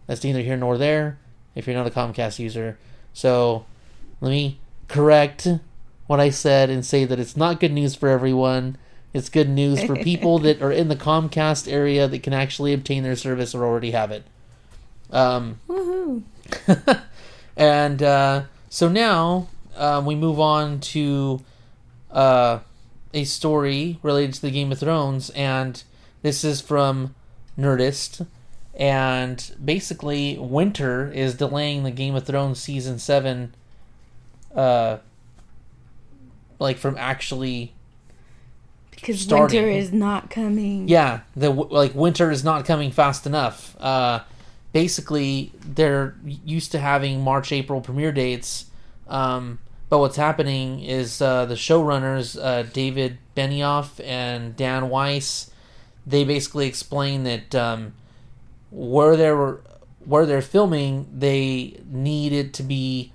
that's neither here nor there if you're not a Comcast user. So let me correct what I said and say that it's not good news for everyone. It's good news for people that are in the Comcast area that can actually obtain their service or already have it. Um, Woohoo. and uh, so now um, we move on to uh, a story related to the Game of Thrones, and this is from Nerdist. And basically, Winter is delaying the Game of Thrones season seven, uh, like from actually Because Starting. winter is not coming. yeah, the like winter is not coming fast enough. Uh, basically, they're used to having March April premiere dates, um, but what's happening is uh, the showrunners uh, David Benioff and Dan Weiss, they basically explain that um, where they were where they're filming, they need it to be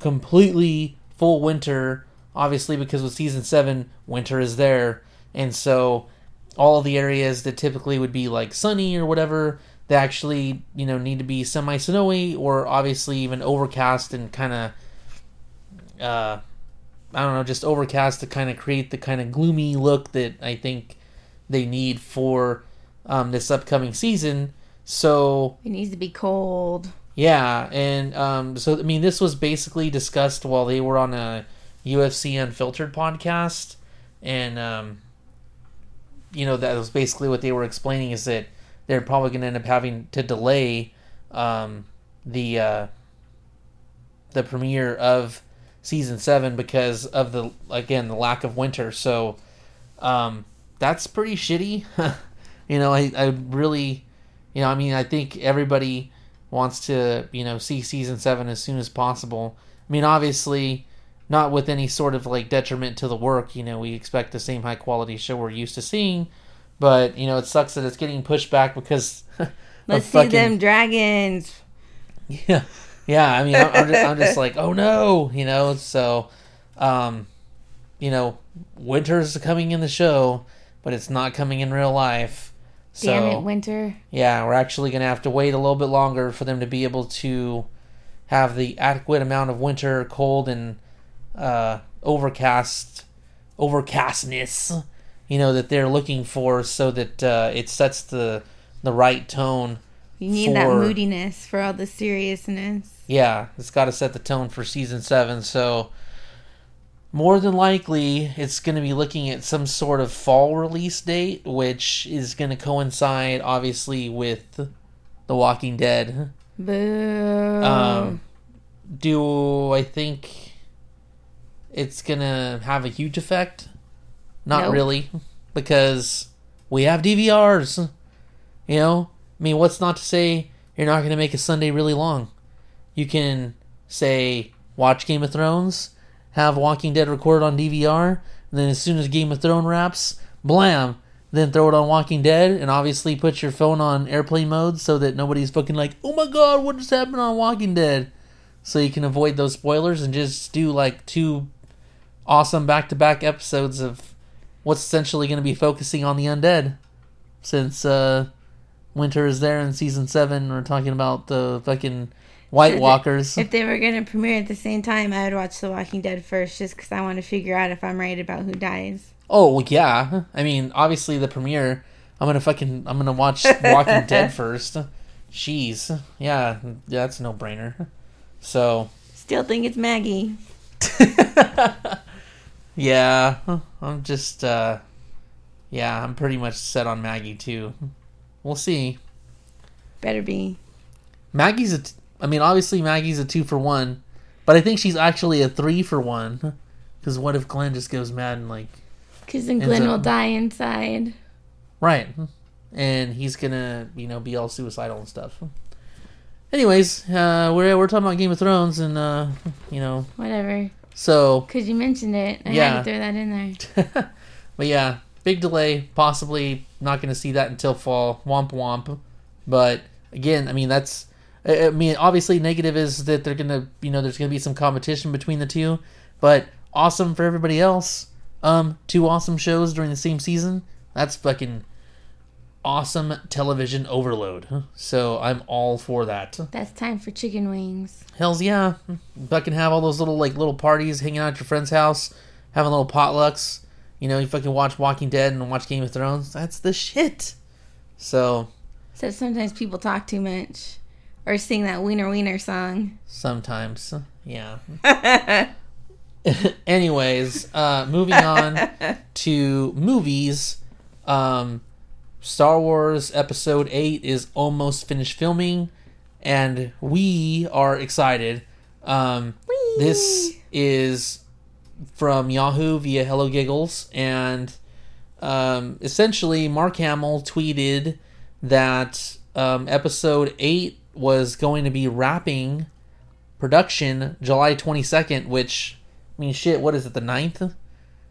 completely full winter. Obviously, because with season seven, winter is there, and so all the areas that typically would be like sunny or whatever, they actually you know need to be semi snowy or obviously even overcast and kind of uh I don't know just overcast to kind of create the kind of gloomy look that I think they need for um, this upcoming season. So It needs to be cold. yeah, and um, so I mean, this was basically discussed while they were on a UFC Unfiltered podcast, and um, you know that was basically what they were explaining is that they're probably going to end up having to delay um, the uh, the premiere of season seven because of the again the lack of winter. So um, that's pretty shitty. you know, I, I really, you know, I mean, I think everybody wants to, you know, see season seven as soon as possible. I mean, obviously, not with any sort of like detriment to the work. You know, we expect the same high quality show we're used to seeing, but you know, it sucks that it's getting pushed back because. Let's see fucking- them dragons. yeah, yeah. I mean, I'm, I'm, just, I'm just like, oh no, you know. So, um, you know, winter's coming in the show, but it's not coming in real life. So, Damn it, winter. yeah, we're actually gonna have to wait a little bit longer for them to be able to have the adequate amount of winter, cold, and uh, overcast, overcastness, you know, that they're looking for, so that uh, it sets the the right tone You need that moodiness for all the seriousness. yeah, it's got to set the tone for season seven. So, more than likely, it's going to be looking at some sort of fall release date, which is going to coincide, obviously, with The Walking Dead. Boo. Um, do I think it's going to have a huge effect? Not Nope. really, because we have DVRs. You know, I mean, what's not to say you're not going to make a Sunday really long? You can say watch Game of Thrones, have Walking Dead recorded on DVR, and then as soon as Game of Thrones wraps, blam, then throw it on Walking Dead, and obviously put your phone on airplane mode so that nobody's fucking like, oh my god, what just happened on Walking Dead? So you can avoid those spoilers and just do like two awesome back to back episodes of what's essentially going to be focusing on the undead. Since uh, winter is there in season seven, we're talking about the fucking White Walkers. If they were going to premiere at the same time, I would watch The Walking Dead first just because I want to figure out if I'm right about who dies. Oh yeah. I mean, obviously the premiere. I'm gonna fucking. I'm gonna watch Walking Dead first. Jeez, yeah, yeah, that's a no brainer. So, Still think it's Maggie. yeah, I'm just. uh Yeah, I'm pretty much set on Maggie too. We'll see. Better be. Maggie's a. T- I mean, obviously Maggie's a two for one, but I think she's actually a three for one. Because what if Glenn just goes mad and like Because then Glenn up- will die inside. Right. And he's gonna, you know, be all suicidal and stuff. Anyways, uh, we're we're talking about Game of Thrones, and uh, you know, Whatever. So, Because you mentioned it. I Yeah. had to throw that in there. but yeah, big delay. Possibly not going to see that until fall. Womp womp. But again, I mean, that's. I mean, obviously, negative is that they're gonna, you know, there's gonna be some competition between the two. But awesome for everybody else. Um, two awesome shows during the same season. That's fucking awesome television overload. So I'm all for that. That's time for chicken wings. Hells yeah. Fucking have all those little like little parties, hanging out at your friend's house, having little potlucks. You know, you fucking watch Walking Dead and watch Game of Thrones. That's the shit. So So sometimes people talk too much. Or sing that Wiener Wiener song. sometimes, yeah. Anyways, uh, moving on to movies. Um, Star Wars Episode 8 is almost finished filming, and we are excited. Um, this is from Yahoo via Hello Giggles, and um, essentially, Mark Hamill tweeted that um, Episode 8 was going to be wrapping production July 22nd, which, I mean, shit, what is it, the 9th?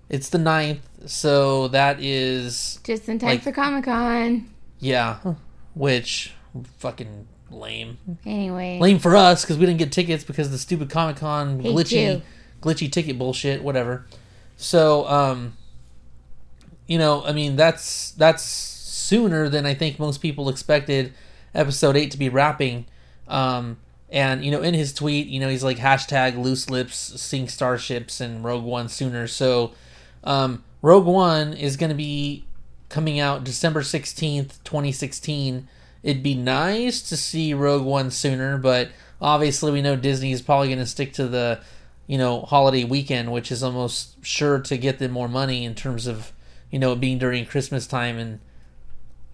It's the 9th, so that is, Just in time Like- for Comic Con. yeah, which, fucking lame. Anyway. Lame for us, because we didn't get tickets because of the stupid Comic Con glitchy, you. glitchy ticket bullshit, whatever. So, um, you know, I mean, that's, that's sooner than I think most people expected. episode eight to be wrapping. Um, and you know, in his tweet, you know, he's like hashtag loose lips sink starships and Rogue One sooner. So, um, Rogue One is going to be coming out December sixteenth, twenty sixteen. It'd be nice to see Rogue One sooner, but obviously we know Disney is probably going to stick to the you know holiday weekend, which is almost sure to get them more money in terms of you know being during Christmas time, and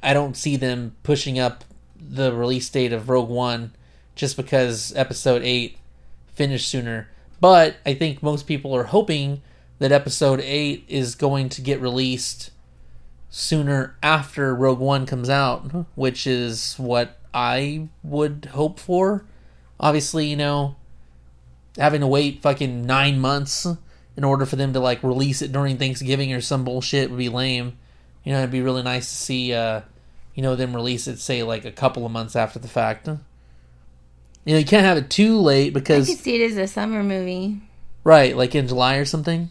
I don't see them pushing up the release date of Rogue One just because Episode Eight finished sooner. But I think most people are hoping that Episode Eight is going to get released sooner after Rogue One comes out, which is what I would hope for. Obviously, you know, having to wait fucking nine months in order for them to like release it during Thanksgiving or some bullshit would be lame. You know, it'd be really nice to see, uh, you know, them release it, say, like a couple of months after the fact. You know, you can't have it too late I because, could see it as a summer movie. right, like in July or something.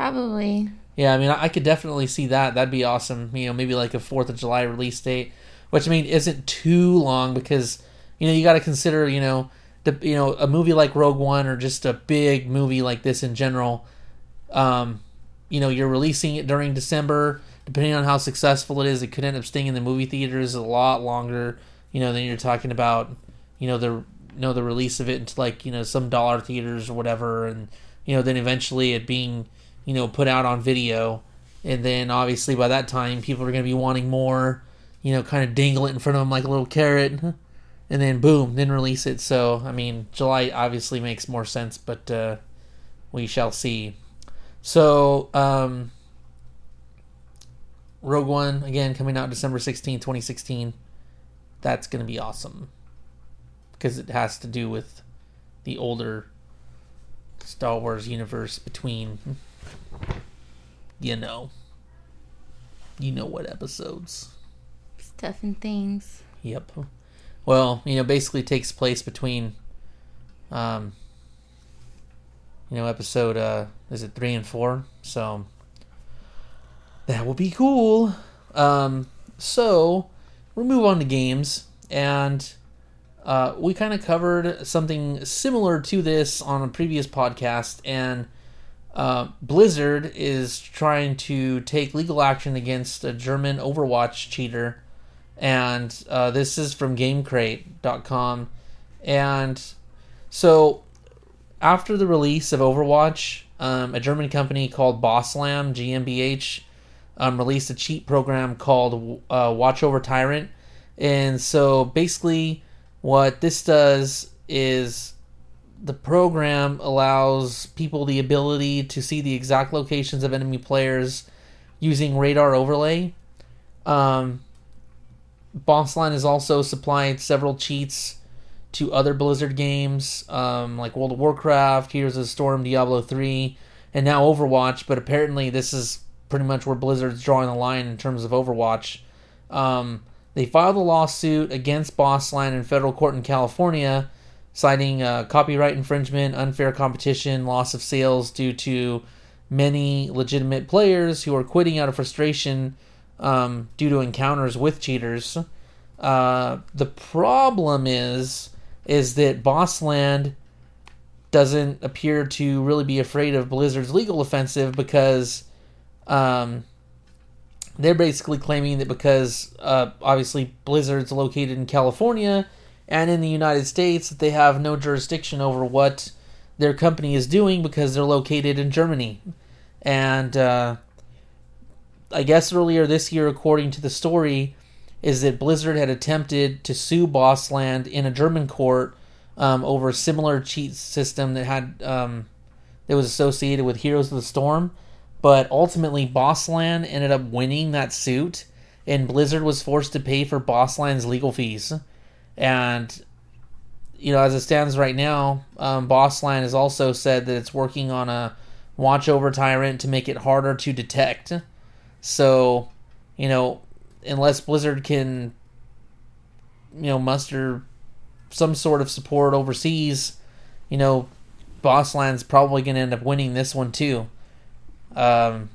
Probably. Yeah, I mean, I could definitely see that. That'd be awesome. You know, maybe like a Fourth of July release date, which I mean isn't too long because you know you got to consider you know the you know a movie like Rogue One or just a big movie like this in general. Um, you know, you're releasing it during December. Depending on how successful it is, it could end up staying in the movie theaters a lot longer. You know, than you're talking about. You know the you know the release of it into like you know some dollar theaters or whatever, and you know then eventually it being you know put out on video. And then obviously by that time people are going to be wanting more you know kind of dangle it in front of them like a little carrot and then boom then release it. So i mean july obviously makes more sense but uh, we shall see. So um rogue one again coming out december 16 2016 that's going to be awesome. Because it has to do with the older star wars universe between you know. You know what episodes. Stuff and things. Yep. Well, you know, basically takes place between um you know, episode uh is it 3 and 4? So that will be cool. Um so we'll move on to games and uh, we kind of covered something similar to this on a previous podcast, and uh, Blizzard is trying to take legal action against a German Overwatch cheater, and uh, this is from GameCrate.com. And so, after the release of Overwatch, um, a German company called Bossland GmbH um, released a cheat program called uh, Watch Over Tyrant. And so, basically, what this does is the program allows people the ability to see the exact locations of enemy players using radar overlay. Um, Bossland has also supplied several cheats to other Blizzard games, um, like World of Warcraft, Heroes of the Storm, Diablo 3, and now Overwatch. But apparently, this is pretty much where Blizzard's drawing the line in terms of Overwatch. Um, they filed a lawsuit against Bossland in federal court in California citing uh, copyright infringement, unfair competition, loss of sales due to many legitimate players who are quitting out of frustration um, due to encounters with cheaters. Uh, the problem is is that Bossland doesn't appear to really be afraid of Blizzard's legal offensive because um, they're basically claiming that because uh, obviously Blizzard's located in California and in the United States they have no jurisdiction over what their company is doing because they're located in Germany. And uh, I guess earlier this year, according to the story, is that Blizzard had attempted to sue Bossland in a German court um, over a similar cheat system that had um, that was associated with Heroes of the Storm, but ultimately Bossland ended up winning that suit, and Blizzard was forced to pay for Bossland's legal fees. And you know, as it stands right now, um, Bossland has also said that it's working on a watch over Tyrant to make it harder to detect. So, you know, unless Blizzard can, you know, muster some sort of support overseas, you know, Bossland's probably going to end up winning this one too. Um,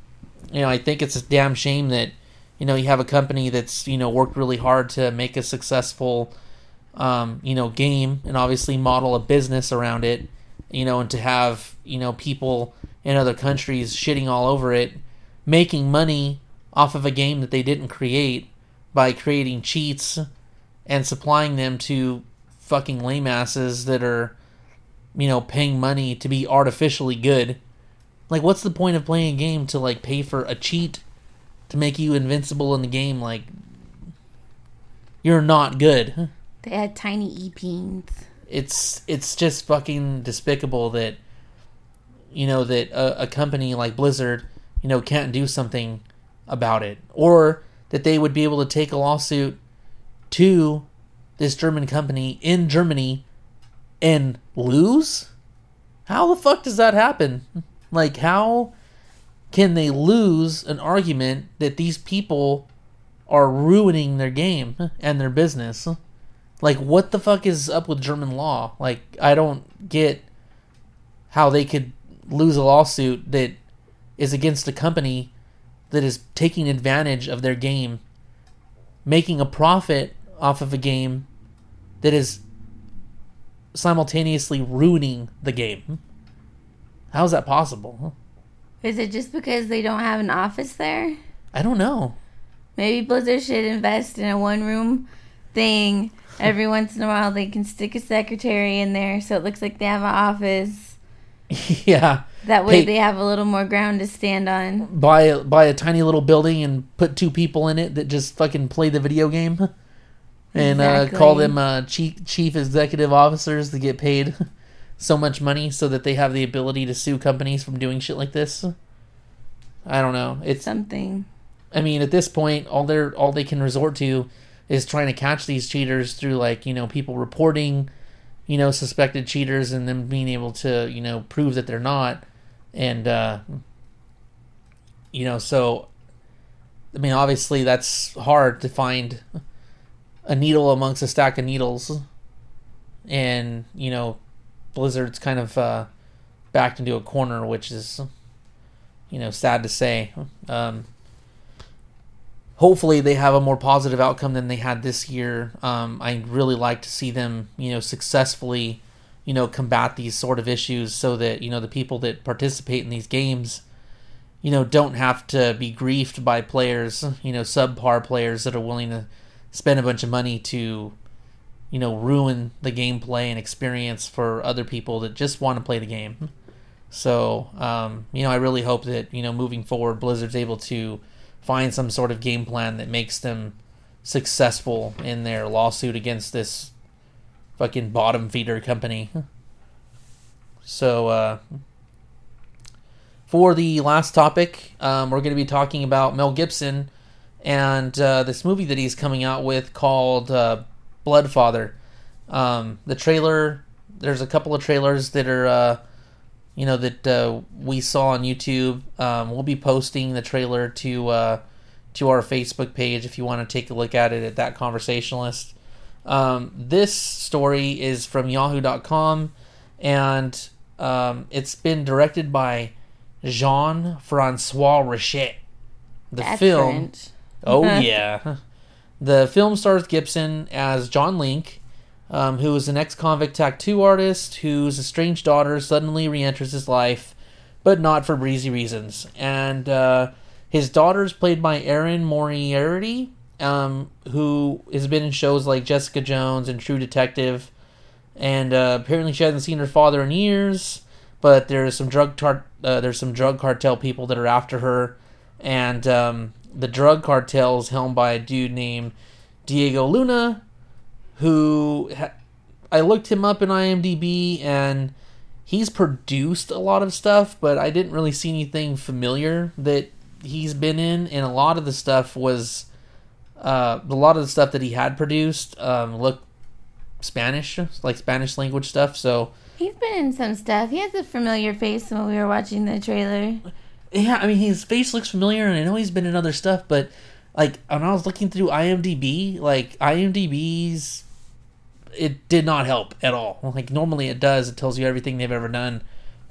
you know, I think it's a damn shame that you know you have a company that's you know worked really hard to make a successful um, you know game and obviously model a business around it you know and to have you know people in other countries shitting all over it making money off of a game that they didn't create by creating cheats and supplying them to fucking lame asses that are you know paying money to be artificially good. Like what's the point of playing a game to like pay for a cheat to make you invincible in the game? Like you're not good They had tiny e-peens. it's it's just fucking despicable that you know that a, a company like blizzard you know can't do something about it. Or that they would be able to take a lawsuit to this german company in germany and lose? How the fuck does that happen? Like how can they lose an argument that these people are ruining their game and their business like what the fuck is up with german law? Like i don't get how they could lose a lawsuit that is against a company that is taking advantage of their game making a profit off of a game that is simultaneously ruining the game. How is that possible Is it just because they don't have an office there? i don't know. Maybe Blizzard should invest in a one room thing. Every once in a while, they can stick a secretary in there so it looks like they have an office. yeah That way, Hey. they have a little more ground to stand on. buy a, buy a tiny little building and put two people in it that just fucking play the video game and uh, call them uh, chief chief executive officers to get paid so much money so that they have the ability to sue companies from doing shit like this. I don't know. It's Something. I mean at this point all they're all they can resort to is trying to catch these cheaters through like, you know, people reporting, you know, suspected cheaters and them being able to, you know, prove that they're not and uh you know, so I mean obviously that's hard to find a needle amongst a stack of needles and, you know, Blizzard's kind of uh backed into a corner which is you know, sad to say. Um hopefully they have a more positive outcome than they had this year. Um, I'd really like to see them, you know, successfully, you know, combat these sort of issues so that, you know, the people that participate in these games, you know, don't have to be griefed by players, you know, subpar players that are willing to spend a bunch of money to, you know, ruin the gameplay and experience for other people that just want to play the game. So, um, you know, I really hope that, you know, moving forward, Blizzard's able to find some sort of game plan that makes them successful in their lawsuit against this fucking bottom feeder company. So, uh, for the last topic, um, we're going to be talking about Mel Gibson and uh, this movie that he's coming out with called uh, Blood Father. Um, the trailer, there's a couple of trailers that are, uh, you know, that uh, we saw on YouTube. Um, we'll be posting the trailer to uh, to our Facebook page if you want to take a look at it at that conversationalist. Um, this story is from Yahoo.com, and um, it's been directed by Jean Francois Richet. The That's film. French. Oh yeah, the film stars Gibson as John Link, um, who is an ex-convict tattoo artist whose estranged daughter suddenly re-enters his life, but not for breezy reasons. And uh, his daughter is played by Erin Moriarty, um, who has been in shows like Jessica Jones and True Detective. And uh, apparently, she hasn't seen her father in years. But there's some drug tar- uh, there's some drug cartel people that are after her, and um, the drug cartel is helmed by a dude named Diego Luna, who ha- I looked him up in IMDb and he's produced a lot of stuff, but I didn't really see anything familiar that he's been in, and a lot of the stuff was uh, a lot of the stuff that he had produced um, looked Spanish, like Spanish language stuff. So He's been in some stuff. He has a familiar face when we were watching the trailer. yeah, I mean his face looks familiar, and I know he's been in other stuff, but like when I was looking through IMDb, like IMDb's it did not help at all. Like normally it does, it tells you everything they've ever done,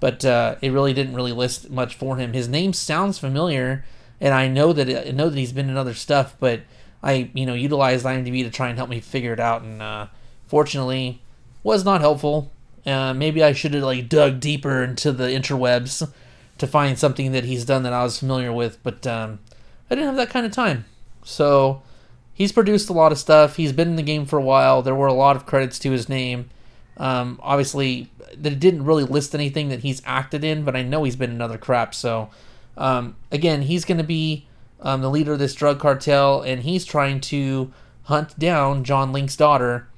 but uh, it really didn't really list much for him. His name sounds familiar. and I know that I know that he's been in other stuff, but I you know utilized IMDb to try and help me figure it out, and uh, fortunately was not helpful. Uh, maybe I should have like dug deeper into the interwebs to find something that he's done that I was familiar with, but um, I didn't have that kind of time. So he's produced a lot of stuff. He's been in the game for a while. There were a lot of credits to his name. Um, obviously, that didn't really list anything that he's acted in, but I know he's been in other crap. So um, again, he's going to be um, the leader of this drug cartel, and he's trying to hunt down John Link's daughter,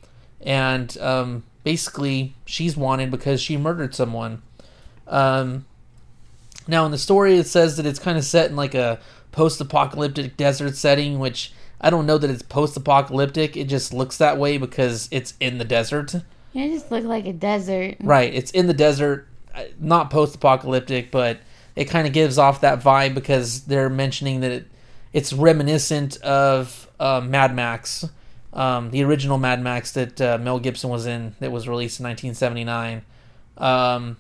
and um, basically she's wanted because she murdered someone. Um, now in the story, it says that it's kind of set in like a post-apocalyptic desert setting, which I don't know that it's post-apocalyptic. It just looks that way because it's in the desert. Yeah, it just looked like a desert. Right, it's in the desert, not post-apocalyptic, but it kind of gives off that vibe because they're mentioning that it, it's reminiscent of uh, Mad Max, um, the original Mad Max that uh, Mel Gibson was in, that was released in 1979. Um,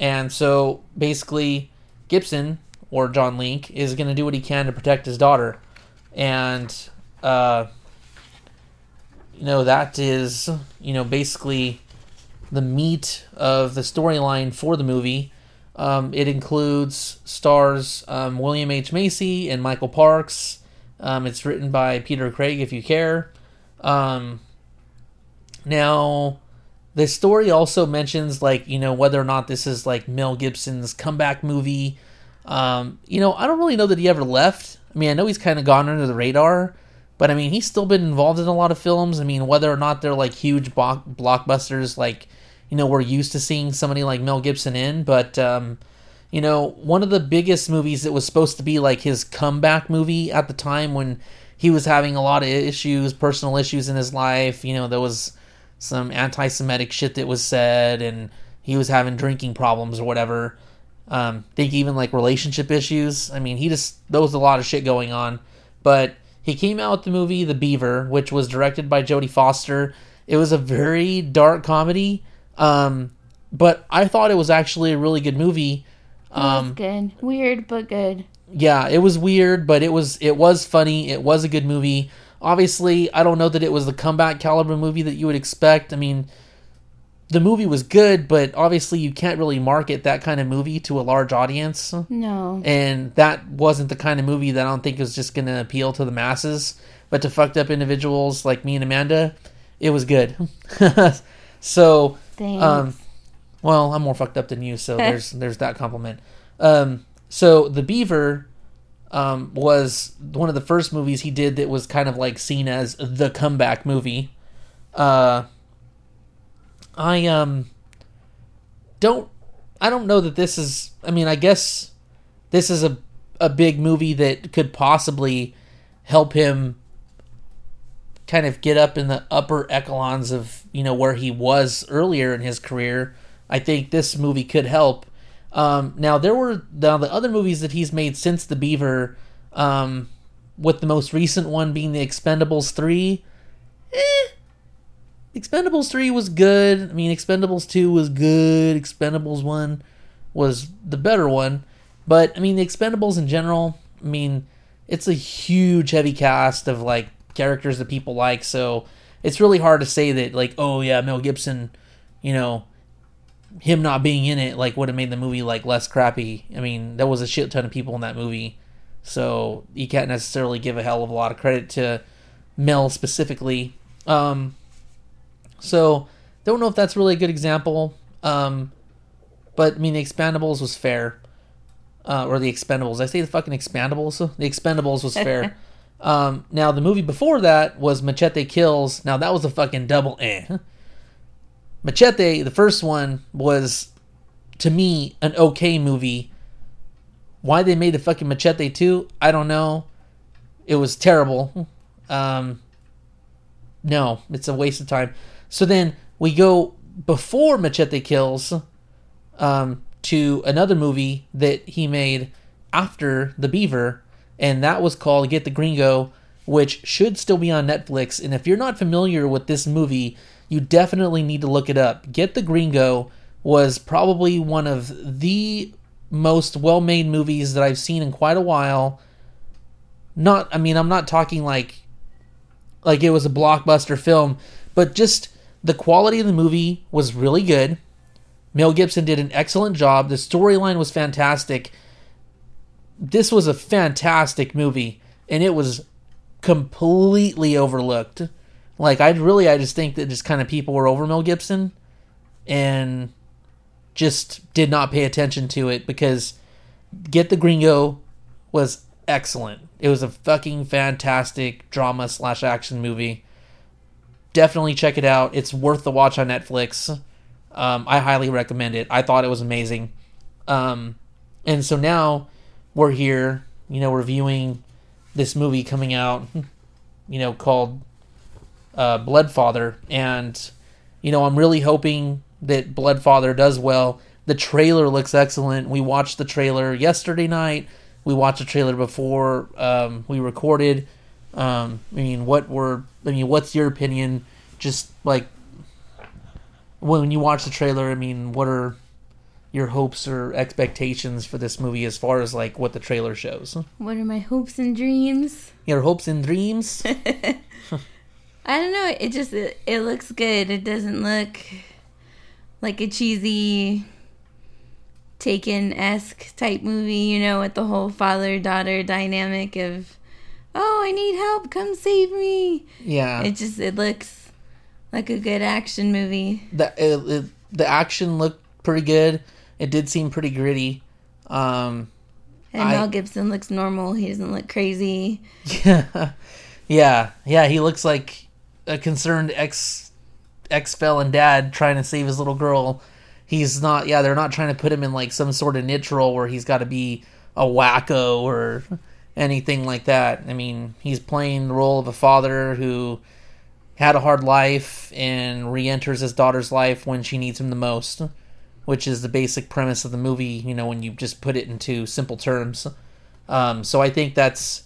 and so basically, Gibson or John Link is going to do what he can to protect his daughter, and uh, you know that is you know basically the meat of the storyline for the movie. Um, it includes stars um, William H Macy and Michael Parks. Um, it's written by Peter Craig, if you care. Um, now, the story also mentions like you know whether or not this is like Mel Gibson's comeback movie. Um, you know, I don't really know that he ever left. I mean, I know he's kind of gone under the radar, but I mean, he's still been involved in a lot of films. I mean, whether or not they're like huge blockbusters, like you know we're used to seeing somebody like Mel Gibson in, but um, you know one of the biggest movies that was supposed to be like his comeback movie at the time when he was having a lot of issues, personal issues in his life. You know there was some anti-Semitic shit that was said, and he was having drinking problems or whatever. Um, think even like relationship issues. I mean, he just there was a lot of shit going on, but he came out with the movie The Beaver, which was directed by Jodie Foster. It was a very dark comedy um, but I thought it was actually a really good movie. Um, good, weird but good. Yeah, it was weird, but it was it was funny. It was a good movie. Obviously, I don't know that it was the comeback caliber movie that you would expect. I mean, the movie was good, but obviously you can't really market that kind of movie to a large audience. No. And that wasn't the kind of movie that I don't think was just going to appeal to the masses. But to fucked up individuals like me and Amanda, it was good. so Thanks. Um, well, I'm more fucked up than you, so there's there's that compliment. Um, so the Beaver um, was one of the first movies he did that was kind of like seen as the comeback movie. Uh, I um don't I don't know that this is. I mean, I guess this is a a big movie that could possibly help him kind of get up in the upper echelons of you know where he was earlier in his career. I think this movie could help. Um, now there were now the other movies that he's made since The Beaver, um, with the most recent one being The Expendables three. Eh, Expendables three was good. I mean, Expendables two was good. Expendables one was the better one, but I mean, the Expendables in general. I mean, it's a huge heavy cast of like characters that people like. So it's really hard to say that like, oh yeah, Mel Gibson, you know, him not being in it like would have made the movie like less crappy. I mean, there was a shit ton of people in that movie, so you can't necessarily give a hell of a lot of credit to Mel specifically. Um, so don't know if that's really a good example. Um, but I mean, the Expandables was fair. Uh, or the Expendables. I say the fucking Expandables. The Expendables was fair. Um, now the movie before that was Machete Kills. Now that was a fucking double eh. Machete, the first one was to me an okay movie. Why they made the fucking Machete 2, I don't know. It was terrible. Um, no, it's a waste of time. So then we go before Machete Kills um, to another movie that he made after The Beaver and that was called Get the Gringo, which should still be on Netflix. And if you're not familiar with this movie, you definitely need to look it up. Get the Gringo was probably one of the most well made movies that I've seen in quite a while. not I mean I'm not talking like like it was a blockbuster film, but just the quality of the movie was really good. Mel Gibson did an excellent job. The storyline was fantastic. This was a fantastic movie, and it was completely overlooked. Like I really, I just think that just kind of people were over Mel Gibson, and just did not pay attention to it because Get the Gringo was excellent. It was a fucking fantastic drama slash action movie. Definitely check it out. It's worth the watch on Netflix. Um, I highly recommend it. I thought it was amazing. Um, and so now we're here, you know, reviewing this movie coming out, you know, called uh, Blood Father. And, you know, I'm really hoping that Blood Father does well. The trailer looks excellent. We watched the trailer yesterday night. We watched the trailer before um, we recorded. Um, I mean, what were I mean, what's your opinion? Just like when you watch the trailer, I mean, what are your hopes or expectations for this movie as far as like what the trailer shows? What are my hopes and dreams? Your hopes and dreams? I don't know. It just it, it looks good. It doesn't look like a cheesy Taken esque type movie, you know, with the whole father daughter dynamic of, oh, I need help, come save me. Yeah. It just it looks like a good action movie. The it, it, the action looked pretty good. It did seem pretty gritty. Um, and I, Mel Gibson looks normal. He doesn't look crazy. Yeah, yeah, yeah. He looks like a concerned ex ex felon dad trying to save his little girl he's not yeah they're not trying to put him in like some sort of niche role where he's got to be a wacko or anything like that. I mean he's playing the role of a father who had a hard life and re-enters his daughter's life when she needs him the most which is the basic premise of the movie you know when you just put it into simple terms. Um, so i think that's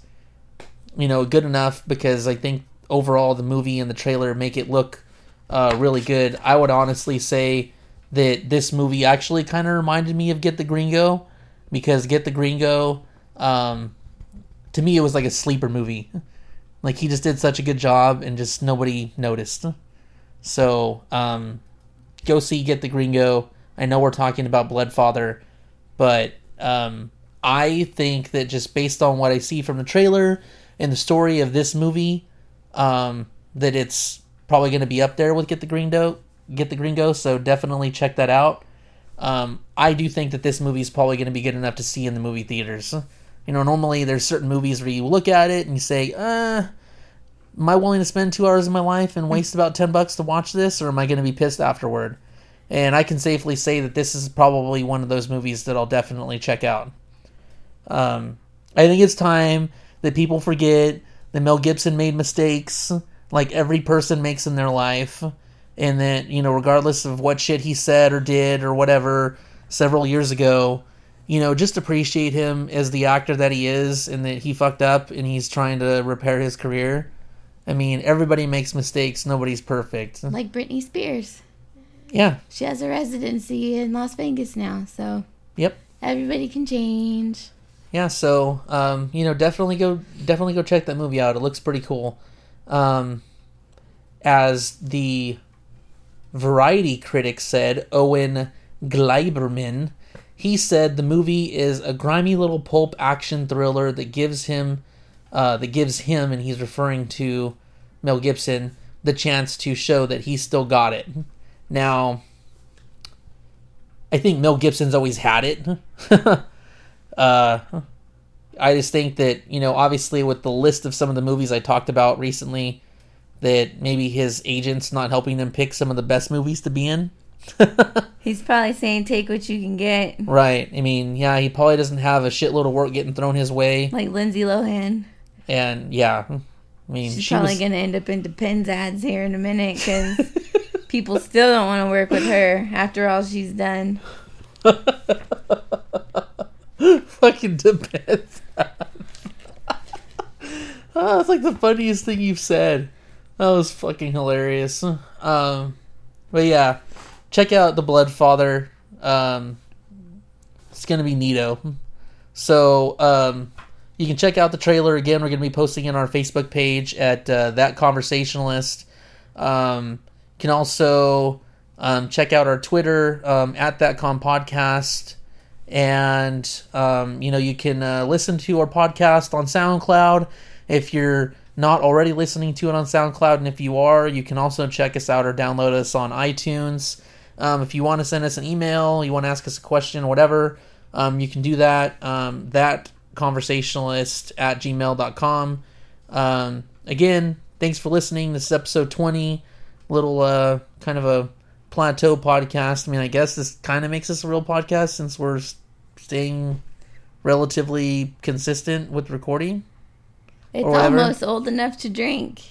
you know good enough because i think overall the movie and the trailer make it look uh, really good. I would honestly say that this movie actually kind of reminded me of Get the Gringo because Get the Gringo, um, to me, it was like a sleeper movie. Like he just did such a good job and just nobody noticed. So, um, go see Get the Gringo. I know we're talking about Blood Father, but um, I think that just based on what I see from the trailer and the story of this movie, um, that it's probably going to be up there with Get the Gringo get the Gringo, so definitely check that out. Um, I do think that this movie is probably going to be good enough to see in the movie theaters. You know, normally there's certain movies where you look at it and you say, uh, am I willing to spend two hours of my life and waste about 10 bucks to watch this, or am I going to be pissed afterward? And I can safely say that this is probably one of those movies that I'll definitely check out. Um, I think it's time that people forget that Mel Gibson made mistakes, like every person makes in their life and that you know regardless of what shit he said or did or whatever several years ago you know just appreciate him as the actor that he is and that he fucked up and he's trying to repair his career. I mean everybody makes mistakes. Nobody's perfect. Like britney spears. Yeah. She has a residency in las vegas now so yep. everybody can change. Yeah so um, you know definitely go definitely go check that movie out. It looks pretty cool. Um, as the Variety critic said, Owen Gleiberman, he said the movie is a grimy little pulp action thriller that gives him, uh, that gives him, and he's referring to Mel Gibson, the chance to show that he's still got it. Now, I think Mel Gibson's always had it. uh, I just think that, you know, obviously with the list of some of the movies I talked about recently, that maybe his agent's not helping him pick some of the best movies to be in. He's probably saying take what you can get. Right. I mean, yeah, he probably doesn't have a shitload of work getting thrown his way. Like Lindsay Lohan. And yeah, I mean, she's she probably was... going to end up in Depends ads here in a minute because people still don't want to work with her after all she's done. Fucking Depends. oh, that's like the funniest thing you've said. That was fucking hilarious. Um, but yeah, check out the Blood Father. Um, it's gonna be neato. So um, you can check out the trailer again. We're to be posting it on our Facebook page at uh, that conversationalist. Um, you can also um, check out our Twitter um, at that com podcast, and um, you know you can uh, listen to our podcast on SoundCloud if you're not already listening to it on SoundCloud, and if you are, you can also check us out or download us on iTunes. Um, if you want to send us an email, you want to ask us a question, whatever, um, you can do that. Um, that conversationalist at gmail.com. Um, again, thanks for listening. This is episode 20, little uh, kind of a plateau podcast. I mean, I guess this kind of makes us a real podcast since we're staying relatively consistent with recording. It's almost old enough to drink.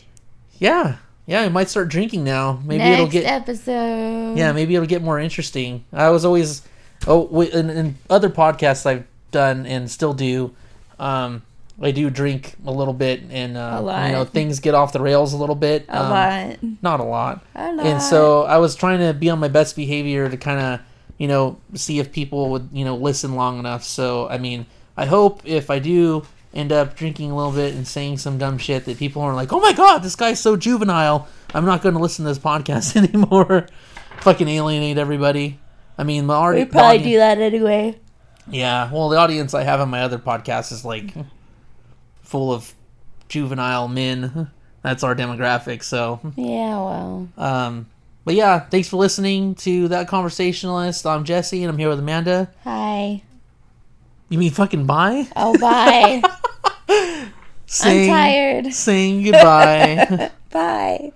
Yeah, yeah, I might start drinking now. Maybe Next it'll get episode. yeah, maybe it'll get more interesting. I was always oh in, in other podcasts I've done and still do. Um, I do drink a little bit, and uh, A lot. you know things get off the rails a little bit. A Um, lot. not a lot. A lot. And so I was trying to be on my best behavior to kind of, you know, see if people would, you know, listen long enough. So, I mean, I hope if I do end up drinking a little bit and saying some dumb shit that people are like, oh my god, this guy's so juvenile. I'm not going to listen to this podcast anymore. Fucking alienate everybody. I mean, we probably do that anyway. yeah, well, the audience I have on my other podcast is like full of juvenile men. That's our demographic. So, Yeah, well. um, but yeah, thanks for listening to that conversationalist. I'm Jesse, and I'm here with Amanda. Hi. You mean fucking bye? Oh, bye. I'm tired. Saying goodbye. Bye.